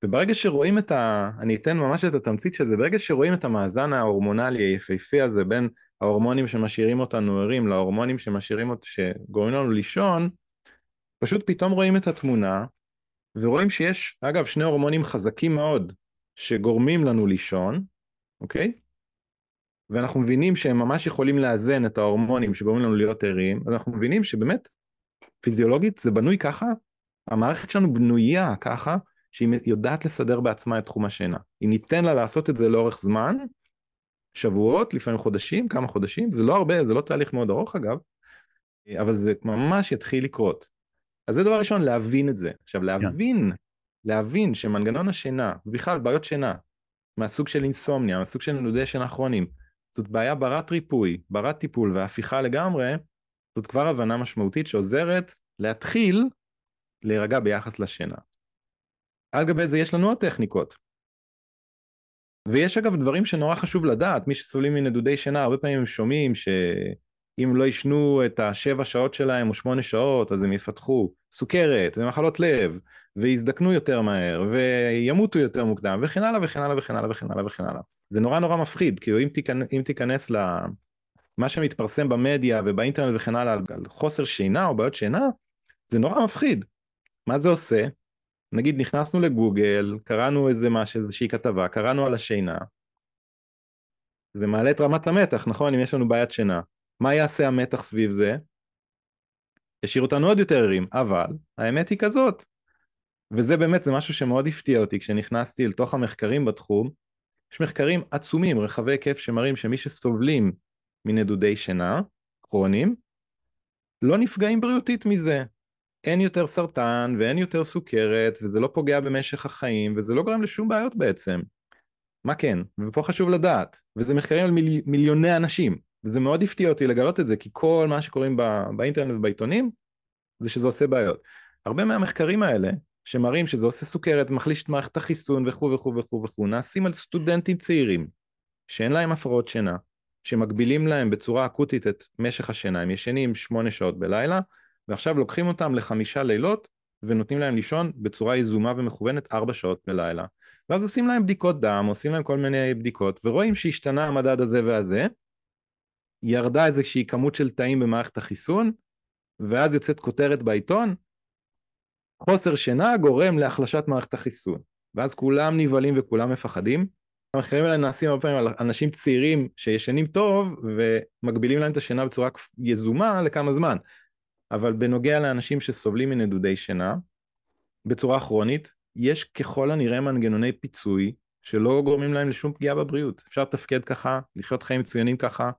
B: וברגע שרואים את ה... אני אתן ממש את התמצית של זה, ברגע שרואים את המאזן ההורמונלי היפהפה הזה בין ההורמונים שמשאירים אותנו ערים להורמונים שמשאירים אותנו, שגורמים לנו לישון, פשוט פתאום רואים את התמונה ורואים שיש, אגב, שני הורמונים חזקים מאוד שגורמים לנו לישון, אוקיי? ואנחנו מבינים שהם ממש יכולים לאזן את ההורמונים שגורמים לנו להיות ערים, אז אנחנו מבינים שבאמת, פיזיולוגית זה בנוי ככה, המערכת שלנו בנויה ככה, שהיא יודעת לסדר בעצמה את תחום השינה. אם ניתן לה לעשות את זה לאורך זמן, שבועות, לפעמים חודשים, כמה חודשים, זה לא הרבה, זה לא תהליך מאוד ארוך אגב, אבל זה ממש יתחיל לקרות. אז זה דבר ראשון, להבין את זה. עכשיו כן. להבין, yeah. להבין שמנגנון השינה, ובכלל בעיות שינה, מהסוג של אינסומניה, מהסוג של נדודי שינה כרוניים, זאת בעיה ברת ריפוי, ברת טיפול והפיכה לגמרי, זאת כבר הבנה משמעותית שעוזרת להתחיל להירגע ביחס לשינה. על גבי זה יש לנו עוד טכניקות. ויש אגב דברים שנורא חשוב לדעת, מי שסובלים מנדודי שינה, הרבה פעמים הם שומעים שאם לא ישנו את השבע שעות שלהם או שמונה שעות, אז הם יפתחו סוכרת ומחלות לב, ויזדקנו יותר מהר, וימותו יותר מוקדם, וכן הלאה וכן הלאה וכן הלאה וכן הלאה וכן הלאה. זה נורא נורא מפחיד, כאילו אם, תיכנס, אם תיכנס למה שמתפרסם במדיה ובאינטרנט וכן הלאה על חוסר שינה או בעיות שינה, זה נורא מפחיד. מה זה עושה? נגיד נכנסנו לגוגל, קראנו איזה משהו, איזושהי כתבה, קראנו על השינה, זה מעלה את רמת המתח, נכון? אם יש לנו בעיית שינה. מה יעשה המתח סביב זה? ישאיר אותנו עוד יותר ערים, אבל האמת היא כזאת, וזה באמת, זה משהו שמאוד הפתיע אותי כשנכנסתי לתוך המחקרים בתחום, יש מחקרים עצומים, רחבי היקף שמראים שמי שסובלים מנדודי שינה, כרוניים, לא נפגעים בריאותית מזה. אין יותר סרטן ואין יותר סוכרת וזה לא פוגע במשך החיים וזה לא גורם לשום בעיות בעצם. מה כן? ופה חשוב לדעת, וזה מחקרים על מיל, מיליוני אנשים, וזה מאוד הפתיע אותי לגלות את זה, כי כל מה שקוראים בא, באינטרנט ובעיתונים, זה שזה עושה בעיות. הרבה מהמחקרים האלה, שמראים שזה עושה סוכרת, מחליש את מערכת החיסון וכו' וכו' וכו' וכו', נעשים על סטודנטים צעירים, שאין להם הפרעות שינה, שמגבילים להם בצורה אקוטית את משך השינה, הם ישנים שמונה שעות בלילה, ועכשיו לוקחים אותם לחמישה לילות ונותנים להם לישון בצורה יזומה ומכוונת ארבע שעות בלילה. ואז עושים להם בדיקות דם, עושים להם כל מיני בדיקות, ורואים שהשתנה המדד הזה והזה, ירדה איזושהי כמות של תאים במערכת החיסון, ואז יוצאת כותרת בעיתון, חוסר שינה גורם להחלשת מערכת החיסון. ואז כולם נבהלים וכולם מפחדים. המחקרים האלה נעשים הרבה פעמים על אנשים צעירים שישנים טוב ומגבילים להם את השינה בצורה יזומה לכמה זמן. אבל בנוגע לאנשים שסובלים מנדודי שינה, בצורה כרונית, יש ככל הנראה מנגנוני פיצוי שלא גורמים להם לשום פגיעה בבריאות. אפשר לתפקד ככה, לחיות חיים מצוינים ככה,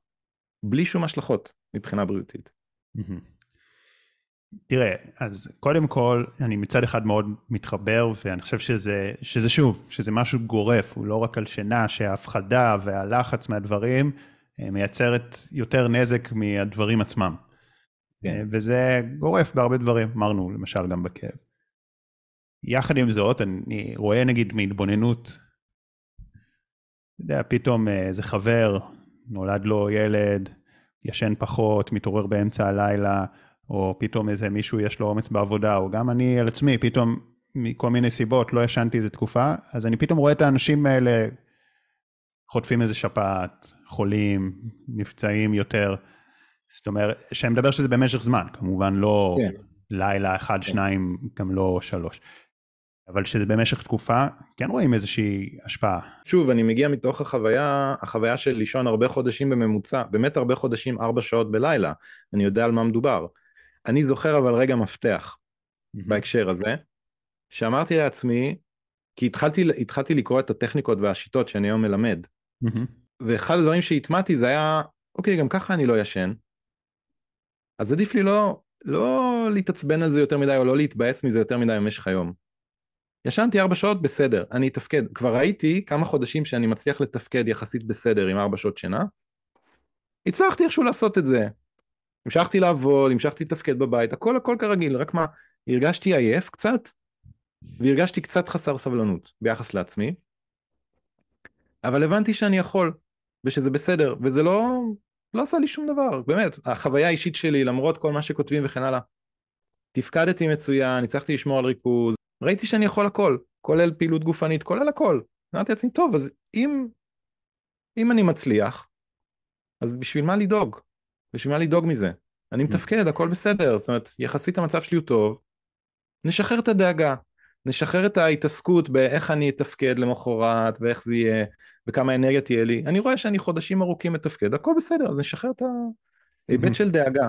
B: בלי שום השלכות מבחינה בריאותית.
A: תראה, אז קודם כל, אני מצד אחד מאוד מתחבר, ואני חושב שזה, שזה שוב, שזה משהו גורף, הוא לא רק על שינה, שההפחדה והלחץ מהדברים אה, מייצרת יותר נזק מהדברים עצמם. כן. אה, וזה גורף בהרבה דברים, אמרנו למשל גם בכאב. יחד עם זאת, אני רואה נגיד מהתבוננות, אתה יודע, פתאום אה, איזה חבר, נולד לו ילד, ישן פחות, מתעורר באמצע הלילה, או פתאום איזה מישהו יש לו אומץ בעבודה, או גם אני על עצמי, פתאום מכל מיני סיבות לא ישנתי איזה תקופה, אז אני פתאום רואה את האנשים האלה חוטפים איזה שפעת, חולים, נפצעים יותר. זאת אומרת, שאני מדבר שזה במשך זמן, כמובן לא כן. לילה אחד, כן. שניים, גם לא שלוש. אבל שזה במשך תקופה, כן רואים איזושהי השפעה.
B: שוב, אני מגיע מתוך החוויה, החוויה של לישון הרבה חודשים בממוצע, באמת הרבה חודשים, ארבע שעות בלילה, אני יודע על מה מדובר. אני זוכר אבל רגע מפתח. בהקשר הזה, שאמרתי לעצמי, כי התחלתי, התחלתי לקרוא את הטכניקות והשיטות שאני היום מלמד. ואחד הדברים שהטמעתי זה היה, אוקיי, גם ככה אני לא ישן, אז עדיף לי לא, לא להתעצבן על זה יותר מדי או לא להתבאס מזה יותר מדי במשך היום. ישנתי ארבע שעות בסדר, אני אתפקד. כבר ראיתי כמה חודשים שאני מצליח לתפקד יחסית בסדר עם ארבע שעות שינה. הצלחתי איכשהו לעשות את זה. המשכתי לעבוד, המשכתי לתפקד בבית, הכל הכל כרגיל, רק מה, הרגשתי עייף קצת, והרגשתי קצת חסר סבלנות ביחס לעצמי, אבל הבנתי שאני יכול, ושזה בסדר, וזה לא, לא עשה לי שום דבר, באמת, החוויה האישית שלי, למרות כל מה שכותבים וכן הלאה, תפקדתי מצוין, הצלחתי לשמור על ריכוז, ראיתי שאני יכול הכל, כולל פעילות גופנית, כולל הכל. אמרתי לעצמי, טוב, אז אם, אם אני מצליח, אז בשביל מה לדאוג? בשביל מה לדאוג מזה? אני mm. מתפקד, הכל בסדר, זאת אומרת, יחסית המצב שלי הוא טוב, נשחרר את הדאגה, נשחרר את ההתעסקות באיך אני אתפקד למחרת, ואיך זה יהיה, וכמה אנרגיה תהיה לי. אני רואה שאני חודשים ארוכים מתפקד, הכל בסדר, אז נשחרר את ההיבט mm-hmm. של דאגה.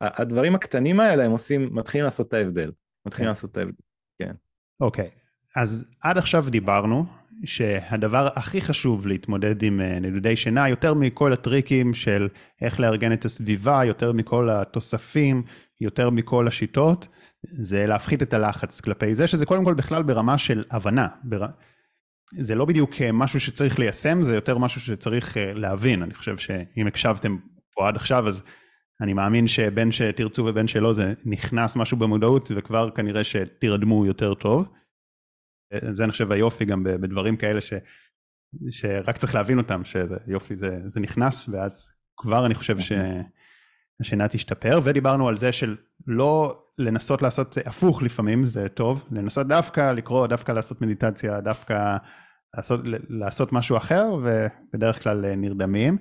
B: הדברים הקטנים האלה הם עושים, מתחילים לעשות את ההבדל. מתחילים כן. לעשות את ההבדל, כן.
A: אוקיי, okay. אז עד עכשיו דיברנו שהדבר הכי חשוב להתמודד עם אה, נדודי שינה, יותר מכל הטריקים של איך לארגן את הסביבה, יותר מכל התוספים, יותר מכל השיטות, זה להפחית את הלחץ כלפי זה, שזה קודם כל בכלל ברמה של הבנה. בר... זה לא בדיוק אה, משהו שצריך ליישם, זה יותר משהו שצריך אה, להבין. אני חושב שאם הקשבתם פה עד עכשיו, אז אני מאמין שבין שתרצו ובין שלא, זה נכנס משהו במודעות, וכבר כנראה שתרדמו יותר טוב. זה אני חושב היופי גם בדברים כאלה ש, שרק צריך להבין אותם, שזה יופי, זה, זה נכנס, ואז כבר אני חושב שהשינה תשתפר, ודיברנו על זה של לא לנסות לעשות הפוך לפעמים, זה טוב, לנסות דווקא לקרוא, דווקא לעשות מדיטציה, דווקא לעשות, לעשות משהו אחר, ובדרך כלל נרדמים.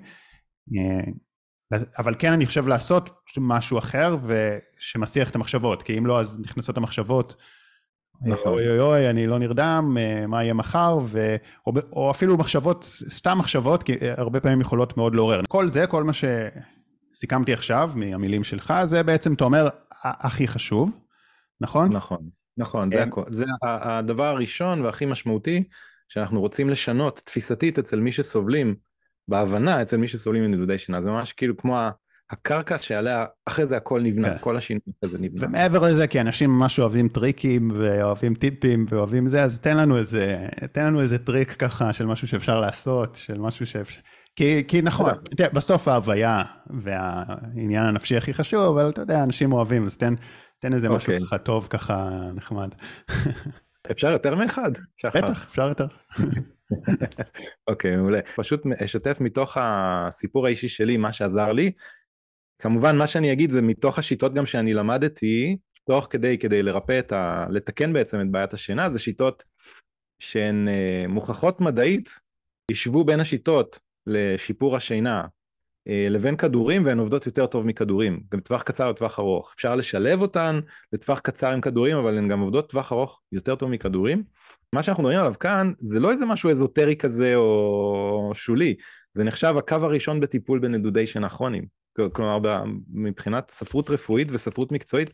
A: אבל כן אני חושב לעשות משהו אחר ושמסיח את המחשבות, כי אם לא אז נכנסות המחשבות נכון. אוי אוי אוי, אני לא נרדם, אה, מה יהיה מחר, ו... או, או אפילו מחשבות, סתם מחשבות, כי אה, הרבה פעמים יכולות מאוד לעורר. כל זה, כל מה שסיכמתי עכשיו מהמילים שלך, זה בעצם, אתה אומר, הכי חשוב, נכון?
B: נכון, נכון, זה, הכל. זה הדבר הראשון והכי משמעותי שאנחנו רוצים לשנות תפיסתית אצל מי שסובלים, בהבנה אצל מי שסובלים מנדודי שינה, זה ממש כאילו כמו הקרקע שעליה אחרי זה הכל נבנה, כן. כל השינוי הזה נבנה.
A: ומעבר לזה, כי אנשים ממש אוהבים טריקים ואוהבים טיפים ואוהבים זה, אז תן לנו איזה, תן לנו איזה טריק ככה של משהו שאפשר לעשות, של משהו שאפשר... כי, כי נכון, תראה, בסוף ההוויה והעניין הנפשי הכי חשוב, אבל אתה יודע, אנשים אוהבים, אז תן, תן איזה משהו אוקיי. ככה טוב, ככה נחמד.
B: אפשר יותר מאחד?
A: בטח, אפשר יותר.
B: אוקיי, מעולה. פשוט אשתף מתוך הסיפור האישי שלי, מה שעזר לי, כמובן מה שאני אגיד זה מתוך השיטות גם שאני למדתי, תוך כדי, כדי לרפא את ה... לתקן בעצם את בעיית השינה, זה שיטות שהן אה, מוכחות מדעית, ישבו בין השיטות לשיפור השינה אה, לבין כדורים והן עובדות יותר טוב מכדורים, גם טווח קצר לטווח ארוך. אפשר לשלב אותן לטווח קצר עם כדורים, אבל הן גם עובדות טווח ארוך יותר טוב מכדורים. מה שאנחנו מדברים עליו כאן זה לא איזה משהו אזוטרי כזה או שולי, זה נחשב הקו הראשון בטיפול בנדודי שינה כרוניים. כלומר מבחינת ספרות רפואית וספרות מקצועית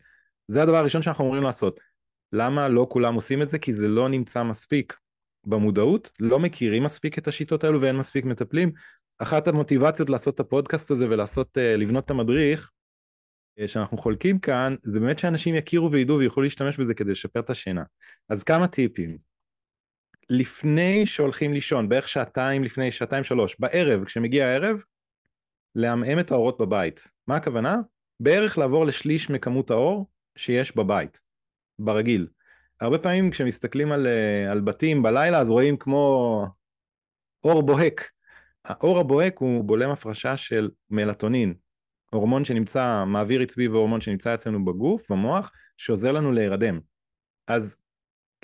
B: זה הדבר הראשון שאנחנו אמורים לעשות. למה לא כולם עושים את זה? כי זה לא נמצא מספיק במודעות, לא מכירים מספיק את השיטות האלו ואין מספיק מטפלים. אחת המוטיבציות לעשות את הפודקאסט הזה ולעשות, אה, לבנות את המדריך אה, שאנחנו חולקים כאן, זה באמת שאנשים יכירו וידעו ויוכלו להשתמש בזה כדי לשפר את השינה. אז כמה טיפים. לפני שהולכים לישון, בערך שעתיים לפני, שעתיים שלוש, בערב, כשמגיע הערב, לעמעם את האורות בבית. מה הכוונה? בערך לעבור לשליש מכמות האור שיש בבית, ברגיל. הרבה פעמים כשמסתכלים על, אה, על בתים בלילה אז רואים כמו אור בוהק. האור הבוהק הוא בולם הפרשה של מלטונין, הורמון שנמצא, מעביר עצבי והורמון שנמצא אצלנו בגוף, במוח, שעוזר לנו להירדם. אז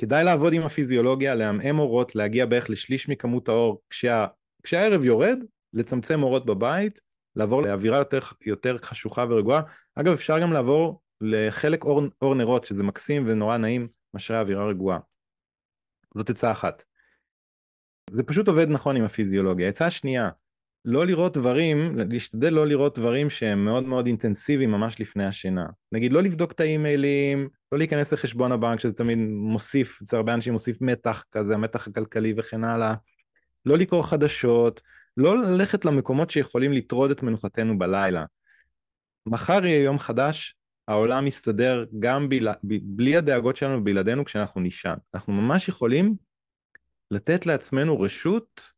B: כדאי לעבוד עם הפיזיולוגיה, לעמעם אורות, להגיע בערך לשליש מכמות האור כשה, כשהערב יורד, לצמצם אורות בבית, לעבור לאווירה יותר, יותר חשוכה ורגועה. אגב, אפשר גם לעבור לחלק אור, אור נרות, שזה מקסים ונורא נעים מאשר אווירה רגועה. זאת עצה אחת. זה פשוט עובד נכון עם הפיזיולוגיה. עצה שנייה, לא לראות דברים, להשתדל לא לראות דברים שהם מאוד מאוד אינטנסיביים ממש לפני השינה. נגיד לא לבדוק את האימיילים, לא להיכנס לחשבון הבנק שזה תמיד מוסיף, אצל הרבה אנשים מוסיף מתח כזה, המתח הכלכלי וכן הלאה. לא לקרוא חדשות, לא ללכת למקומות שיכולים לטרוד את מנוחתנו בלילה. מחר יהיה יום חדש, העולם מסתדר גם בל... בלי הדאגות שלנו ובלעדינו כשאנחנו נישן. אנחנו ממש יכולים לתת לעצמנו רשות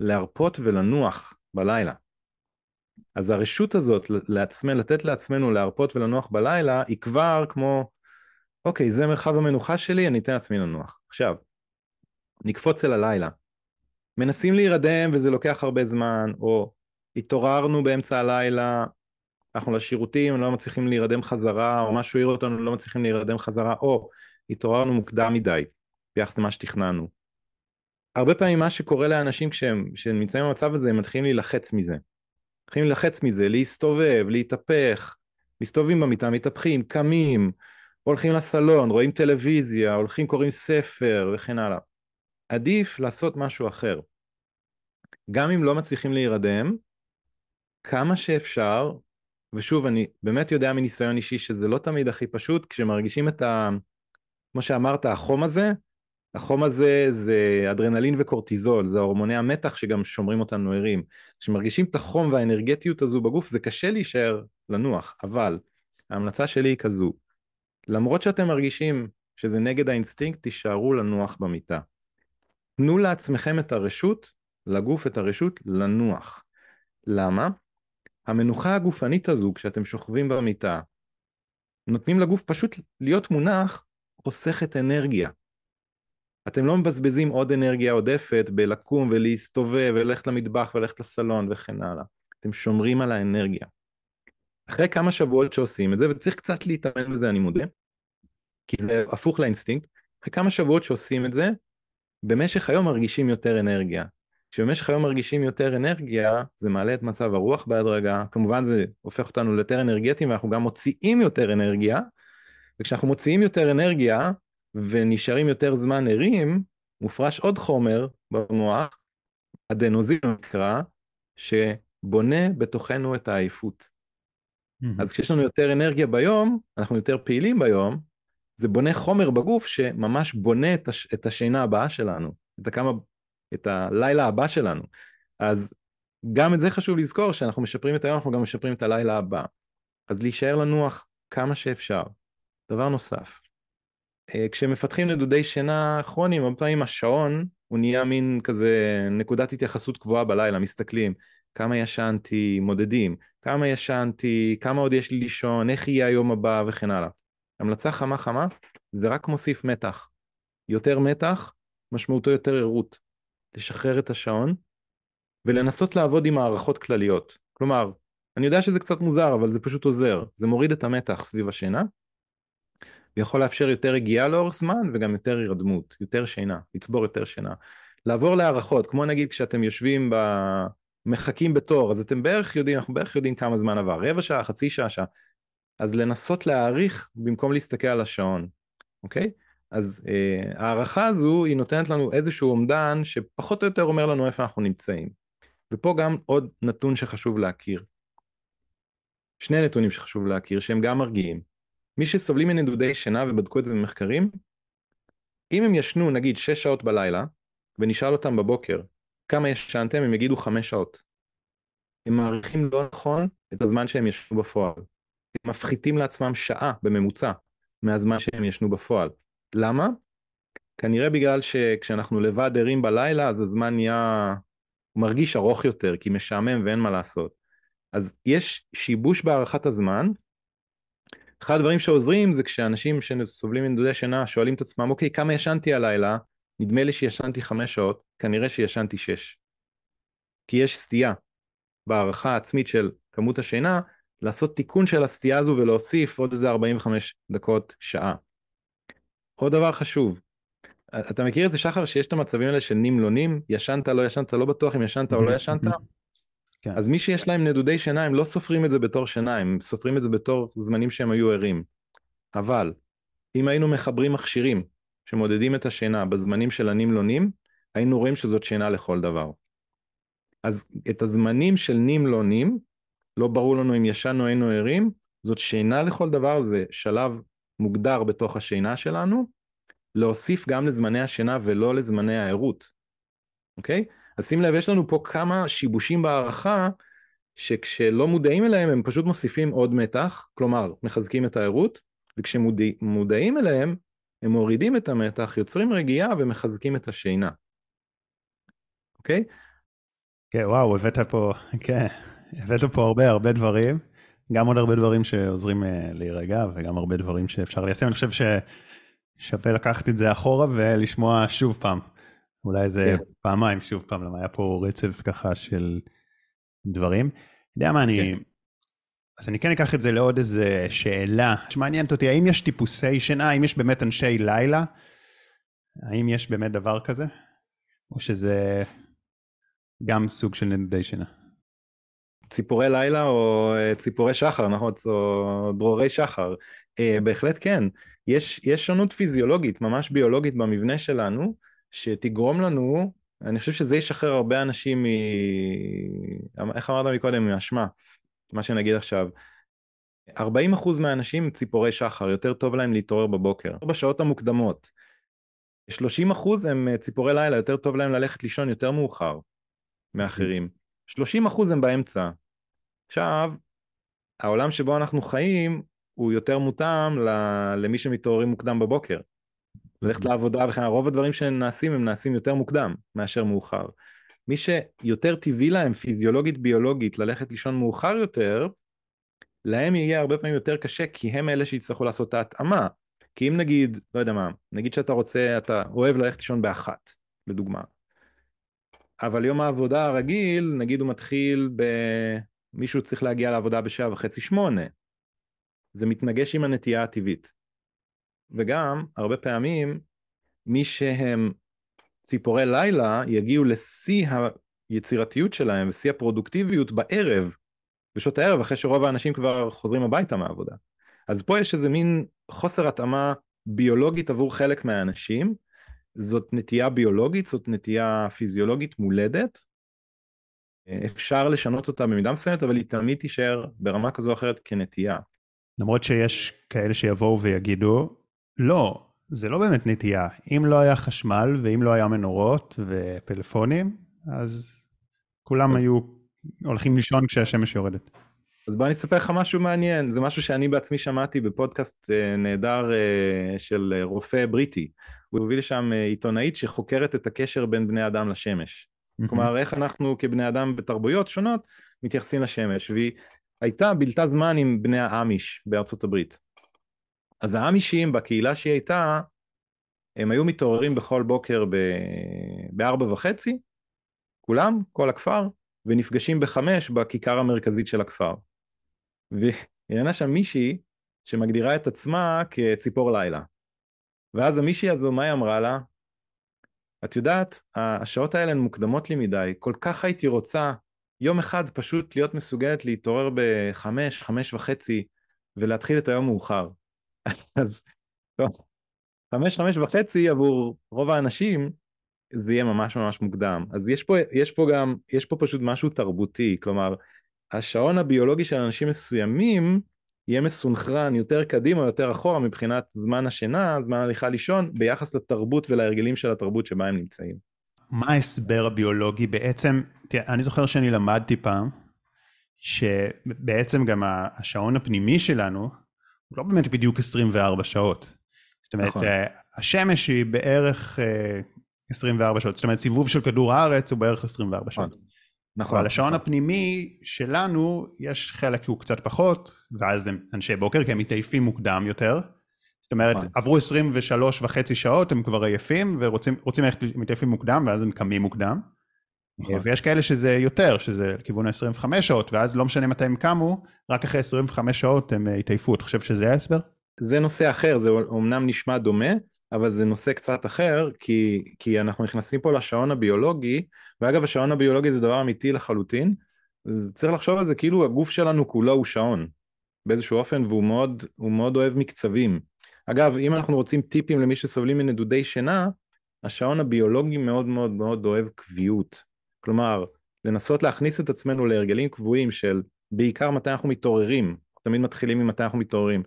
B: להרפות ולנוח בלילה. אז הרשות הזאת לעצמנו, לתת לעצמנו להרפות ולנוח בלילה, היא כבר כמו, אוקיי, זה מרחב המנוחה שלי, אני אתן לעצמי לנוח. עכשיו, נקפוץ אל הלילה. מנסים להירדם וזה לוקח הרבה זמן, או התעוררנו באמצע הלילה, אנחנו לשירותים, לא מצליחים להירדם חזרה, או משהו העיר אותנו, לא מצליחים להירדם חזרה, או התעוררנו מוקדם מדי ביחס למה שתכננו. הרבה פעמים מה שקורה לאנשים כשהם, כשהם נמצאים במצב הזה, הם מתחילים להילחץ מזה. מתחילים להילחץ מזה, להסתובב, להתהפך, מסתובבים במיטה, מתהפכים, קמים, הולכים לסלון, רואים טלוויזיה, הולכים קוראים ספר וכן הלאה. עדיף לעשות משהו אחר. גם אם לא מצליחים להירדם, כמה שאפשר, ושוב, אני באמת יודע מניסיון אישי שזה לא תמיד הכי פשוט, כשמרגישים את ה... כמו שאמרת, החום הזה, החום הזה זה אדרנלין וקורטיזול, זה הורמוני המתח שגם שומרים אותנו ערים. כשמרגישים את החום והאנרגטיות הזו בגוף, זה קשה להישאר לנוח, אבל ההמלצה שלי היא כזו, למרות שאתם מרגישים שזה נגד האינסטינקט, תישארו לנוח במיטה. תנו לעצמכם את הרשות, לגוף את הרשות לנוח. למה? המנוחה הגופנית הזו, כשאתם שוכבים במיטה, נותנים לגוף פשוט להיות מונח, חוסכת אנרגיה. אתם לא מבזבזים עוד אנרגיה עודפת בלקום ולהסתובב וללכת למטבח וללכת לסלון וכן הלאה. אתם שומרים על האנרגיה. אחרי כמה שבועות שעושים את זה, וצריך קצת להתאמן בזה אני מודה, כי זה הפוך לאינסטינקט, אחרי כמה שבועות שעושים את זה, במשך היום מרגישים יותר אנרגיה. כשבמשך היום מרגישים יותר אנרגיה, זה מעלה את מצב הרוח בהדרגה, כמובן זה הופך אותנו ליותר אנרגטיים ואנחנו גם מוציאים יותר אנרגיה, וכשאנחנו מוציאים יותר אנרגיה ונשארים יותר זמן ערים, מופרש עוד חומר במוח, אדנוזין נקרא, שבונה בתוכנו את העייפות. Mm-hmm. אז כשיש לנו יותר אנרגיה ביום, אנחנו יותר פעילים ביום, זה בונה חומר בגוף שממש בונה את, הש, את השינה הבאה שלנו, את, הכמה, את הלילה הבא שלנו. אז גם את זה חשוב לזכור, שאנחנו משפרים את היום, אנחנו גם משפרים את הלילה הבא. אז להישאר לנוח כמה שאפשר. דבר נוסף, כשמפתחים נדודי שינה כרוניים, הרבה פעמים השעון הוא נהיה מין כזה נקודת התייחסות קבועה בלילה, מסתכלים כמה ישנתי, מודדים, כמה ישנתי, כמה עוד יש לי לישון, איך יהיה היום הבא וכן הלאה. המלצה חמה חמה זה רק מוסיף מתח. יותר מתח, משמעותו יותר ערות. לשחרר את השעון ולנסות לעבוד עם הערכות כלליות. כלומר, אני יודע שזה קצת מוזר, אבל זה פשוט עוזר. זה מוריד את המתח סביב השינה, ויכול לאפשר יותר רגיעה לאורך זמן וגם יותר הירדמות, יותר שינה, לצבור יותר שינה. לעבור להערכות, כמו נגיד כשאתם יושבים ב... מחכים בתור, אז אתם בערך יודעים, אנחנו בערך יודעים כמה זמן עבר, רבע שעה, חצי שעה, שעה. אז לנסות להעריך במקום להסתכל על השעון, אוקיי? אז אה, ההערכה הזו היא נותנת לנו איזשהו אומדן שפחות או יותר אומר לנו איפה אנחנו נמצאים. ופה גם עוד נתון שחשוב להכיר. שני נתונים שחשוב להכיר שהם גם מרגיעים. מי שסובלים מנדודי שינה ובדקו את זה במחקרים, אם הם ישנו נגיד 6 שעות בלילה ונשאל אותם בבוקר כמה ישנתם הם יגידו 5 שעות. הם מעריכים לא נכון את הזמן שהם ישנו בפועל. הם מפחיתים לעצמם שעה בממוצע מהזמן שהם ישנו בפועל. למה? כנראה בגלל שכשאנחנו לבד ערים בלילה אז הזמן נהיה, הוא מרגיש ארוך יותר כי משעמם ואין מה לעשות. אז יש שיבוש בהערכת הזמן. אחד הדברים שעוזרים זה כשאנשים שסובלים מנדודי שינה שואלים את עצמם אוקיי כמה ישנתי הלילה נדמה לי שישנתי חמש שעות כנראה שישנתי שש. כי יש סטייה בהערכה העצמית של כמות השינה לעשות תיקון של הסטייה הזו ולהוסיף עוד איזה 45 דקות, שעה. עוד דבר חשוב, אתה מכיר את זה שחר שיש את המצבים האלה של נים לא נים, ישנת לא ישנת לא בטוח אם ישנת או לא ישנת? כן. אז מי שיש להם נדודי שינה הם לא סופרים את זה בתור שינה, הם סופרים את זה בתור זמנים שהם היו ערים. אבל אם היינו מחברים מכשירים שמודדים את השינה בזמנים של הנים לא נים, היינו רואים שזאת שינה לכל דבר. אז את הזמנים של נים לא נים לא ברור לנו אם ישנו היינו ערים, זאת שינה לכל דבר, זה שלב מוגדר בתוך השינה שלנו, להוסיף גם לזמני השינה ולא לזמני הערות, אוקיי? אז שים לב, יש לנו פה כמה שיבושים בהערכה, שכשלא מודעים אליהם הם פשוט מוסיפים עוד מתח, כלומר מחזקים את הערות, וכשמודעים אליהם הם מורידים את המתח, יוצרים רגיעה ומחזקים את השינה. אוקיי?
A: כן, וואו, הבאת פה, כן. הבאת פה הרבה הרבה דברים, גם עוד הרבה דברים שעוזרים uh, להירגע וגם הרבה דברים שאפשר ליישם. אני חושב ששווה לקחת את זה אחורה ולשמוע שוב פעם. אולי זה כן. פעמיים שוב פעם, למה היה פה רצף ככה של דברים. אתה יודע מה, אני... כן. אז אני כן אקח את זה לעוד איזה שאלה שמעניינת אותי, האם יש טיפוסי שינה, האם יש באמת אנשי לילה? האם יש באמת דבר כזה? או שזה גם סוג של נדודי שינה?
B: ציפורי לילה או אה, ציפורי שחר, נכון? או דרורי שחר. Uh, בהחלט כן. יש, יש שונות פיזיולוגית, ממש ביולוגית במבנה שלנו, שתגרום לנו, אני חושב שזה ישחרר הרבה אנשים מ... איך אמרת מקודם? מאשמה. מה שנגיד עכשיו. 40% מהאנשים הם ציפורי שחר, יותר טוב להם להתעורר בבוקר. בשעות המוקדמות. 30% הם אה, ציפורי לילה, יותר טוב להם ללכת לישון יותר מאוחר מאחרים. 30% הם באמצע. עכשיו, העולם שבו אנחנו חיים הוא יותר מותאם למי שמתעוררים מוקדם בבוקר. ללכת לעבודה וכן, רוב הדברים שנעשים הם נעשים יותר מוקדם מאשר מאוחר. מי שיותר טבעי להם פיזיולוגית ביולוגית ללכת לישון מאוחר יותר, להם יהיה הרבה פעמים יותר קשה כי הם אלה שיצטרכו לעשות את ההתאמה. כי אם נגיד, לא יודע מה, נגיד שאתה רוצה, אתה אוהב ללכת לישון באחת, לדוגמה. אבל יום העבודה הרגיל, נגיד הוא מתחיל ב... מישהו צריך להגיע לעבודה בשעה וחצי שמונה. זה מתנגש עם הנטייה הטבעית. וגם, הרבה פעמים, מי שהם ציפורי לילה יגיעו לשיא היצירתיות שלהם ושיא הפרודוקטיביות בערב, בשעות הערב, אחרי שרוב האנשים כבר חוזרים הביתה מהעבודה. אז פה יש איזה מין חוסר התאמה ביולוגית עבור חלק מהאנשים, זאת נטייה ביולוגית, זאת נטייה פיזיולוגית מולדת. אפשר לשנות אותה במידה מסוימת, אבל היא תמיד תישאר ברמה כזו או אחרת כנטייה.
A: למרות שיש כאלה שיבואו ויגידו, לא, זה לא באמת נטייה. אם לא היה חשמל ואם לא היה מנורות ופלאפונים, אז כולם אז... היו הולכים לישון כשהשמש יורדת.
B: אז בוא אני אספר לך משהו מעניין, זה משהו שאני בעצמי שמעתי בפודקאסט uh, נהדר uh, של רופא בריטי. הוא הוביל לשם uh, עיתונאית שחוקרת את הקשר בין בני אדם לשמש. Mm-hmm. כלומר, איך אנחנו כבני אדם בתרבויות שונות מתייחסים לשמש. והיא הייתה, בילתה זמן עם בני האמיש בארצות הברית. אז האמישים בקהילה שהיא הייתה, הם היו מתעוררים בכל בוקר בארבע וחצי, כולם, כל הכפר, ונפגשים בחמש בכיכר המרכזית של הכפר. וראיינה שם מישהי שמגדירה את עצמה כציפור לילה. ואז המישהי הזו, מה היא אמרה לה? את יודעת, השעות האלה הן מוקדמות לי מדי, כל כך הייתי רוצה יום אחד פשוט להיות מסוגלת להתעורר בחמש, חמש וחצי, ולהתחיל את היום מאוחר. אז טוב, חמש, חמש וחצי עבור רוב האנשים זה יהיה ממש ממש מוקדם. אז יש פה, יש פה גם, יש פה פשוט משהו תרבותי, כלומר, השעון הביולוגי של אנשים מסוימים יהיה מסונכרן יותר קדימה יותר אחורה מבחינת זמן השינה, זמן הליכה לישון, ביחס לתרבות ולהרגלים של התרבות שבה הם נמצאים.
A: מה ההסבר הביולוגי בעצם, תראה, אני זוכר שאני למדתי פעם, שבעצם גם השעון הפנימי שלנו, לא באמת בדיוק 24 שעות. זאת אומרת, נכון. אה, השמש היא בערך 24 אה, שעות, זאת אומרת, סיבוב של כדור הארץ הוא בערך 24 שעות. נכון. נכון. אבל השעון נכון. הפנימי שלנו, יש חלק הוא קצת פחות, ואז הם אנשי בוקר, כי הם מתעייפים מוקדם יותר. זאת אומרת, נכון. עברו 23 וחצי שעות, הם כבר עייפים, ורוצים ללכת, מתעייפים מוקדם, ואז הם קמים מוקדם. נכון. ויש כאלה שזה יותר, שזה לכיוון ה-25 שעות, ואז לא משנה מתי הם קמו, רק אחרי 25 שעות הם התעייפו. אתה חושב שזה ההסבר?
B: זה נושא אחר, זה אומנם נשמע דומה, אבל זה נושא קצת אחר, כי, כי אנחנו נכנסים פה לשעון הביולוגי, ואגב השעון הביולוגי זה דבר אמיתי לחלוטין, צריך לחשוב על זה כאילו הגוף שלנו כולו הוא שעון, באיזשהו אופן, והוא מאוד, מאוד אוהב מקצבים. אגב, אם אנחנו רוצים טיפים למי שסובלים מנדודי שינה, השעון הביולוגי מאוד מאוד מאוד אוהב קביעות. כלומר, לנסות להכניס את עצמנו להרגלים קבועים של בעיקר מתי אנחנו מתעוררים, תמיד מתחילים עם מתי אנחנו מתעוררים,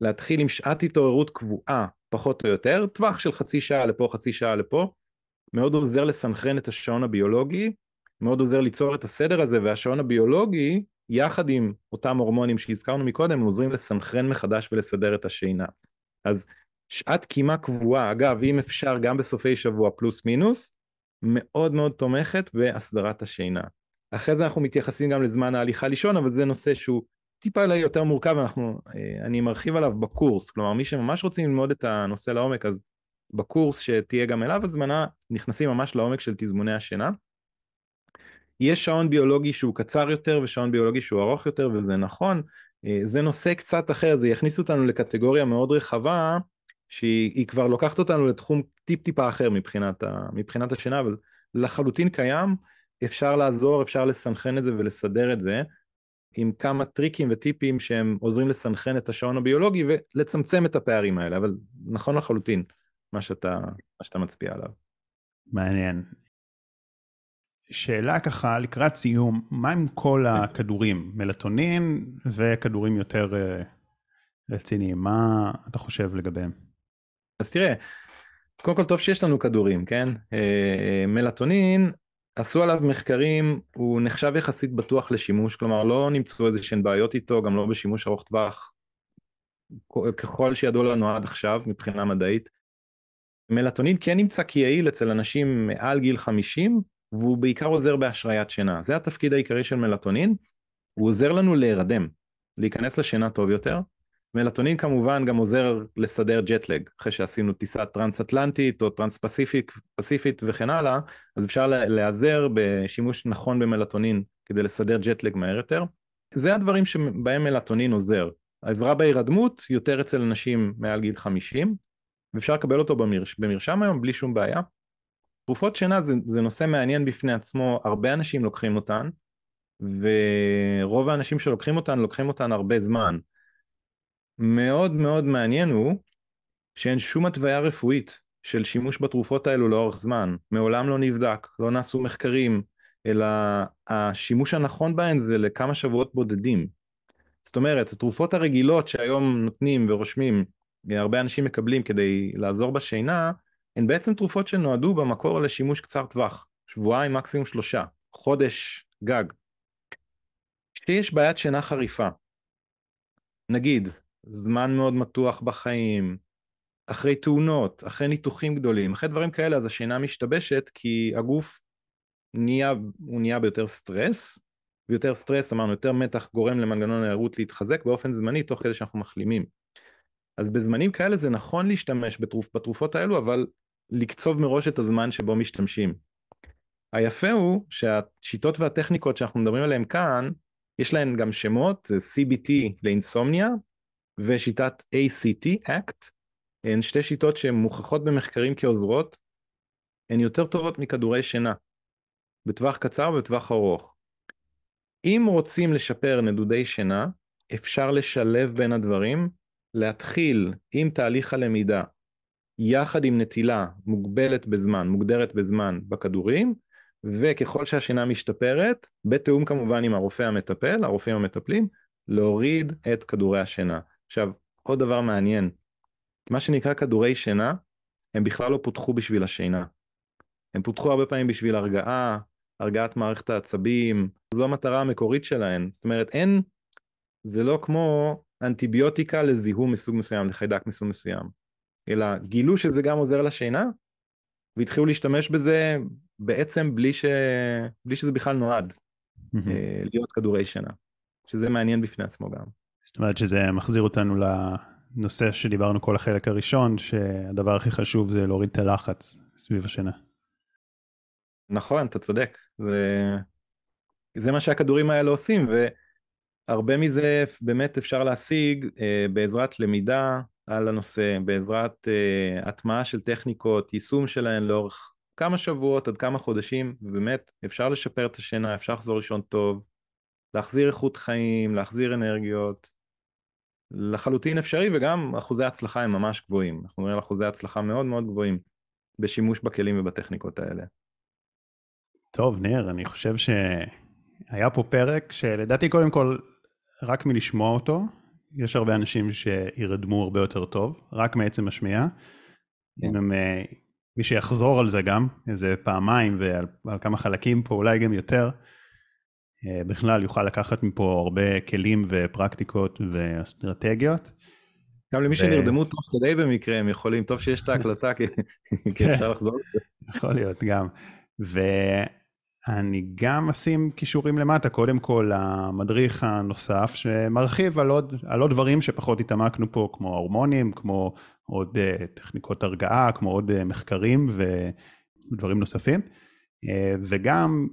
B: להתחיל עם שעת התעוררות קבועה, פחות או יותר, טווח של חצי שעה לפה, חצי שעה לפה, מאוד עוזר לסנכרן את השעון הביולוגי, מאוד עוזר ליצור את הסדר הזה, והשעון הביולוגי, יחד עם אותם הורמונים שהזכרנו מקודם, עוזרים לסנכרן מחדש ולסדר את השינה. אז שעת קימה קבועה, אגב, אם אפשר גם בסופי שבוע פלוס מינוס, מאוד מאוד תומכת בהסדרת השינה. אחרי זה אנחנו מתייחסים גם לזמן ההליכה לישון, אבל זה נושא שהוא טיפה יותר מורכב, אנחנו, אה, אני מרחיב עליו בקורס, כלומר מי שממש רוצים ללמוד את הנושא לעומק, אז בקורס שתהיה גם אליו הזמנה, נכנסים ממש לעומק של תזמוני השינה. יש שעון ביולוגי שהוא קצר יותר ושעון ביולוגי שהוא ארוך יותר וזה נכון, אה, זה נושא קצת אחר, זה יכניס אותנו לקטגוריה מאוד רחבה שהיא כבר לוקחת אותנו לתחום טיפ טיפה אחר מבחינת, ה, מבחינת השינה, אבל לחלוטין קיים, אפשר לעזור, אפשר לסנכרן את זה ולסדר את זה עם כמה טריקים וטיפים שהם עוזרים לסנכרן את השעון הביולוגי ולצמצם את הפערים האלה, אבל נכון לחלוטין מה שאתה, מה שאתה מצביע עליו.
A: מעניין. שאלה ככה לקראת סיום, מה עם כל כן. הכדורים, מלטונין וכדורים יותר אה, רציניים, מה אתה חושב לגביהם?
B: אז תראה, קודם כל טוב שיש לנו כדורים, כן? אה, מלטונין, עשו עליו מחקרים, הוא נחשב יחסית בטוח לשימוש, כלומר לא נמצאו איזה שהן בעיות איתו, גם לא בשימוש ארוך טווח, ככל שידוע לנו עד עכשיו מבחינה מדעית. מלטונין כן נמצא כיעיל אצל אנשים מעל גיל 50, והוא בעיקר עוזר בהשריית שינה. זה התפקיד העיקרי של מלטונין, הוא עוזר לנו להירדם, להיכנס לשינה טוב יותר. מלטונין כמובן גם עוזר לסדר ג'טלג, אחרי שעשינו טיסה טרנס-אטלנטית או טרנס-פסיפית וכן הלאה, אז אפשר להיעזר בשימוש נכון במלטונין כדי לסדר ג'טלג מהר יותר. זה הדברים שבהם מלטונין עוזר. העזרה בהירדמות יותר אצל אנשים מעל גיל 50, ואפשר לקבל אותו במרש, במרשם היום בלי שום בעיה. תרופות שינה זה, זה נושא מעניין בפני עצמו, הרבה אנשים לוקחים אותן, ורוב האנשים שלוקחים אותן, לוקחים אותן הרבה זמן. מאוד מאוד מעניין הוא שאין שום התוויה רפואית של שימוש בתרופות האלו לאורך זמן, מעולם לא נבדק, לא נעשו מחקרים, אלא השימוש הנכון בהן זה לכמה שבועות בודדים. זאת אומרת, התרופות הרגילות שהיום נותנים ורושמים, הרבה אנשים מקבלים כדי לעזור בשינה, הן בעצם תרופות שנועדו במקור לשימוש קצר טווח, שבועיים מקסימום שלושה, חודש גג. כשיש בעיית שינה חריפה, נגיד זמן מאוד מתוח בחיים, אחרי תאונות, אחרי ניתוחים גדולים, אחרי דברים כאלה אז השינה משתבשת כי הגוף נהיה, הוא נהיה ביותר סטרס, ויותר סטרס אמרנו יותר מתח גורם למנגנון הערות להתחזק באופן זמני תוך כדי שאנחנו מחלימים. אז בזמנים כאלה זה נכון להשתמש בתרופ, בתרופות האלו אבל לקצוב מראש את הזמן שבו משתמשים. היפה הוא שהשיטות והטכניקות שאנחנו מדברים עליהן כאן, יש להן גם שמות, CBT לאינסומניה ושיטת ACT, ACT, הן שתי שיטות שהן מוכחות במחקרים כעוזרות, הן יותר טובות מכדורי שינה, בטווח קצר ובטווח ארוך. אם רוצים לשפר נדודי שינה, אפשר לשלב בין הדברים, להתחיל עם תהליך הלמידה יחד עם נטילה מוגבלת בזמן, מוגדרת בזמן בכדורים, וככל שהשינה משתפרת, בתיאום כמובן עם הרופא המטפל, הרופאים המטפלים, להוריד את כדורי השינה. עכשיו, עוד דבר מעניין, מה שנקרא כדורי שינה, הם בכלל לא פותחו בשביל השינה. הם פותחו הרבה פעמים בשביל הרגעה, הרגעת מערכת העצבים, זו המטרה המקורית שלהם. זאת אומרת, אין, זה לא כמו אנטיביוטיקה לזיהום מסוג מסוים, לחיידק מסוג מסוים. אלא גילו שזה גם עוזר לשינה, והתחילו להשתמש בזה בעצם בלי, ש... בלי שזה בכלל נועד mm-hmm. להיות כדורי שינה, שזה מעניין בפני עצמו גם.
A: זאת אומרת שזה מחזיר אותנו לנושא שדיברנו כל החלק הראשון, שהדבר הכי חשוב זה להוריד את הלחץ סביב השינה.
B: נכון, אתה צודק. זה, זה מה שהכדורים האלה עושים, והרבה מזה באמת אפשר להשיג אה, בעזרת למידה, על הנושא בעזרת uh, הטמעה של טכניקות, יישום שלהן לאורך כמה שבועות עד כמה חודשים, ובאמת אפשר לשפר את השינה, אפשר לחזור לישון טוב, להחזיר איכות חיים, להחזיר אנרגיות, לחלוטין אפשרי וגם אחוזי ההצלחה הם ממש גבוהים, אנחנו נראה אחוזי הצלחה מאוד מאוד גבוהים בשימוש בכלים ובטכניקות האלה.
A: טוב ניר, אני חושב שהיה פה פרק שלדעתי קודם כל רק מלשמוע אותו יש הרבה אנשים שירדמו הרבה יותר טוב, רק מעצם השמיעה. כן. אם הם, אה, מי שיחזור על זה גם, איזה פעמיים ועל כמה חלקים פה, אולי גם יותר, בכלל יוכל לקחת מפה הרבה כלים ופרקטיקות ואסטרטגיות.
B: גם למי ו... שנרדמו תוך כדי במקרה, הם יכולים, טוב שיש את ההקלטה, כי, אפשר לחזור.
A: יכול להיות, גם. אני גם אשים כישורים למטה, קודם כל המדריך הנוסף שמרחיב על עוד, על עוד דברים שפחות התעמקנו פה, כמו הורמונים, כמו עוד uh, טכניקות הרגעה, כמו עוד uh, מחקרים ודברים נוספים. Uh, וגם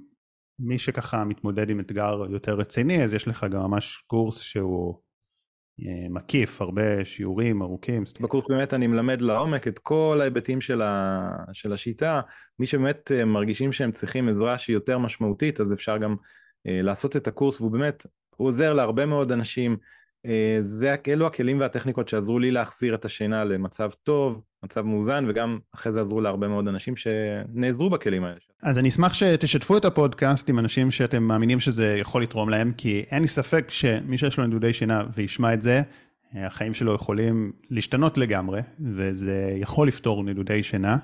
A: מי שככה מתמודד עם אתגר יותר רציני, אז יש לך גם ממש קורס שהוא אה, מקיף, הרבה שיעורים ארוכים.
B: בקורס באמת אני מלמד לעומק את כל ההיבטים של, ה... של השיטה. מי שבאמת אה, מרגישים שהם צריכים עזרה שהיא יותר משמעותית, אז אפשר גם אה, לעשות את הקורס, והוא באמת, הוא עוזר להרבה מאוד אנשים. אה, זה, אלו הכלים והטכניקות שעזרו לי להחזיר את השינה למצב טוב, מצב מאוזן, וגם אחרי זה עזרו להרבה מאוד אנשים שנעזרו בכלים האלה.
A: אז אני אשמח שתשתפו את הפודקאסט עם אנשים שאתם מאמינים שזה יכול לתרום להם, כי אין לי ספק שמי שיש לו נדודי שינה וישמע את זה, אה, החיים שלו יכולים להשתנות לגמרי, וזה יכול לפתור נדודי שינה.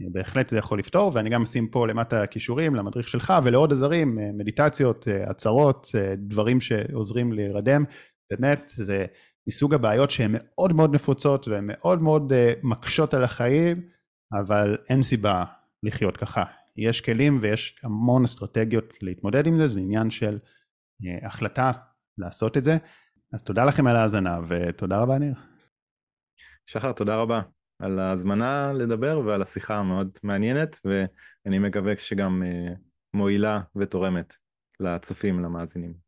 A: אה, בהחלט זה יכול לפתור, ואני גם אשים פה למטה כישורים למדריך שלך ולעוד עזרים, מדיטציות, הצהרות, דברים שעוזרים להירדם. באמת, זה מסוג הבעיות שהן מאוד מאוד נפוצות והן מאוד מאוד uh, מקשות על החיים, אבל אין סיבה לחיות ככה. יש כלים ויש המון אסטרטגיות להתמודד עם זה, זה עניין של uh, החלטה לעשות את זה. אז תודה לכם על ההאזנה ותודה רבה ניר.
B: שחר, תודה רבה על ההזמנה לדבר ועל השיחה המאוד מעניינת, ואני מקווה שגם uh, מועילה ותורמת לצופים, למאזינים.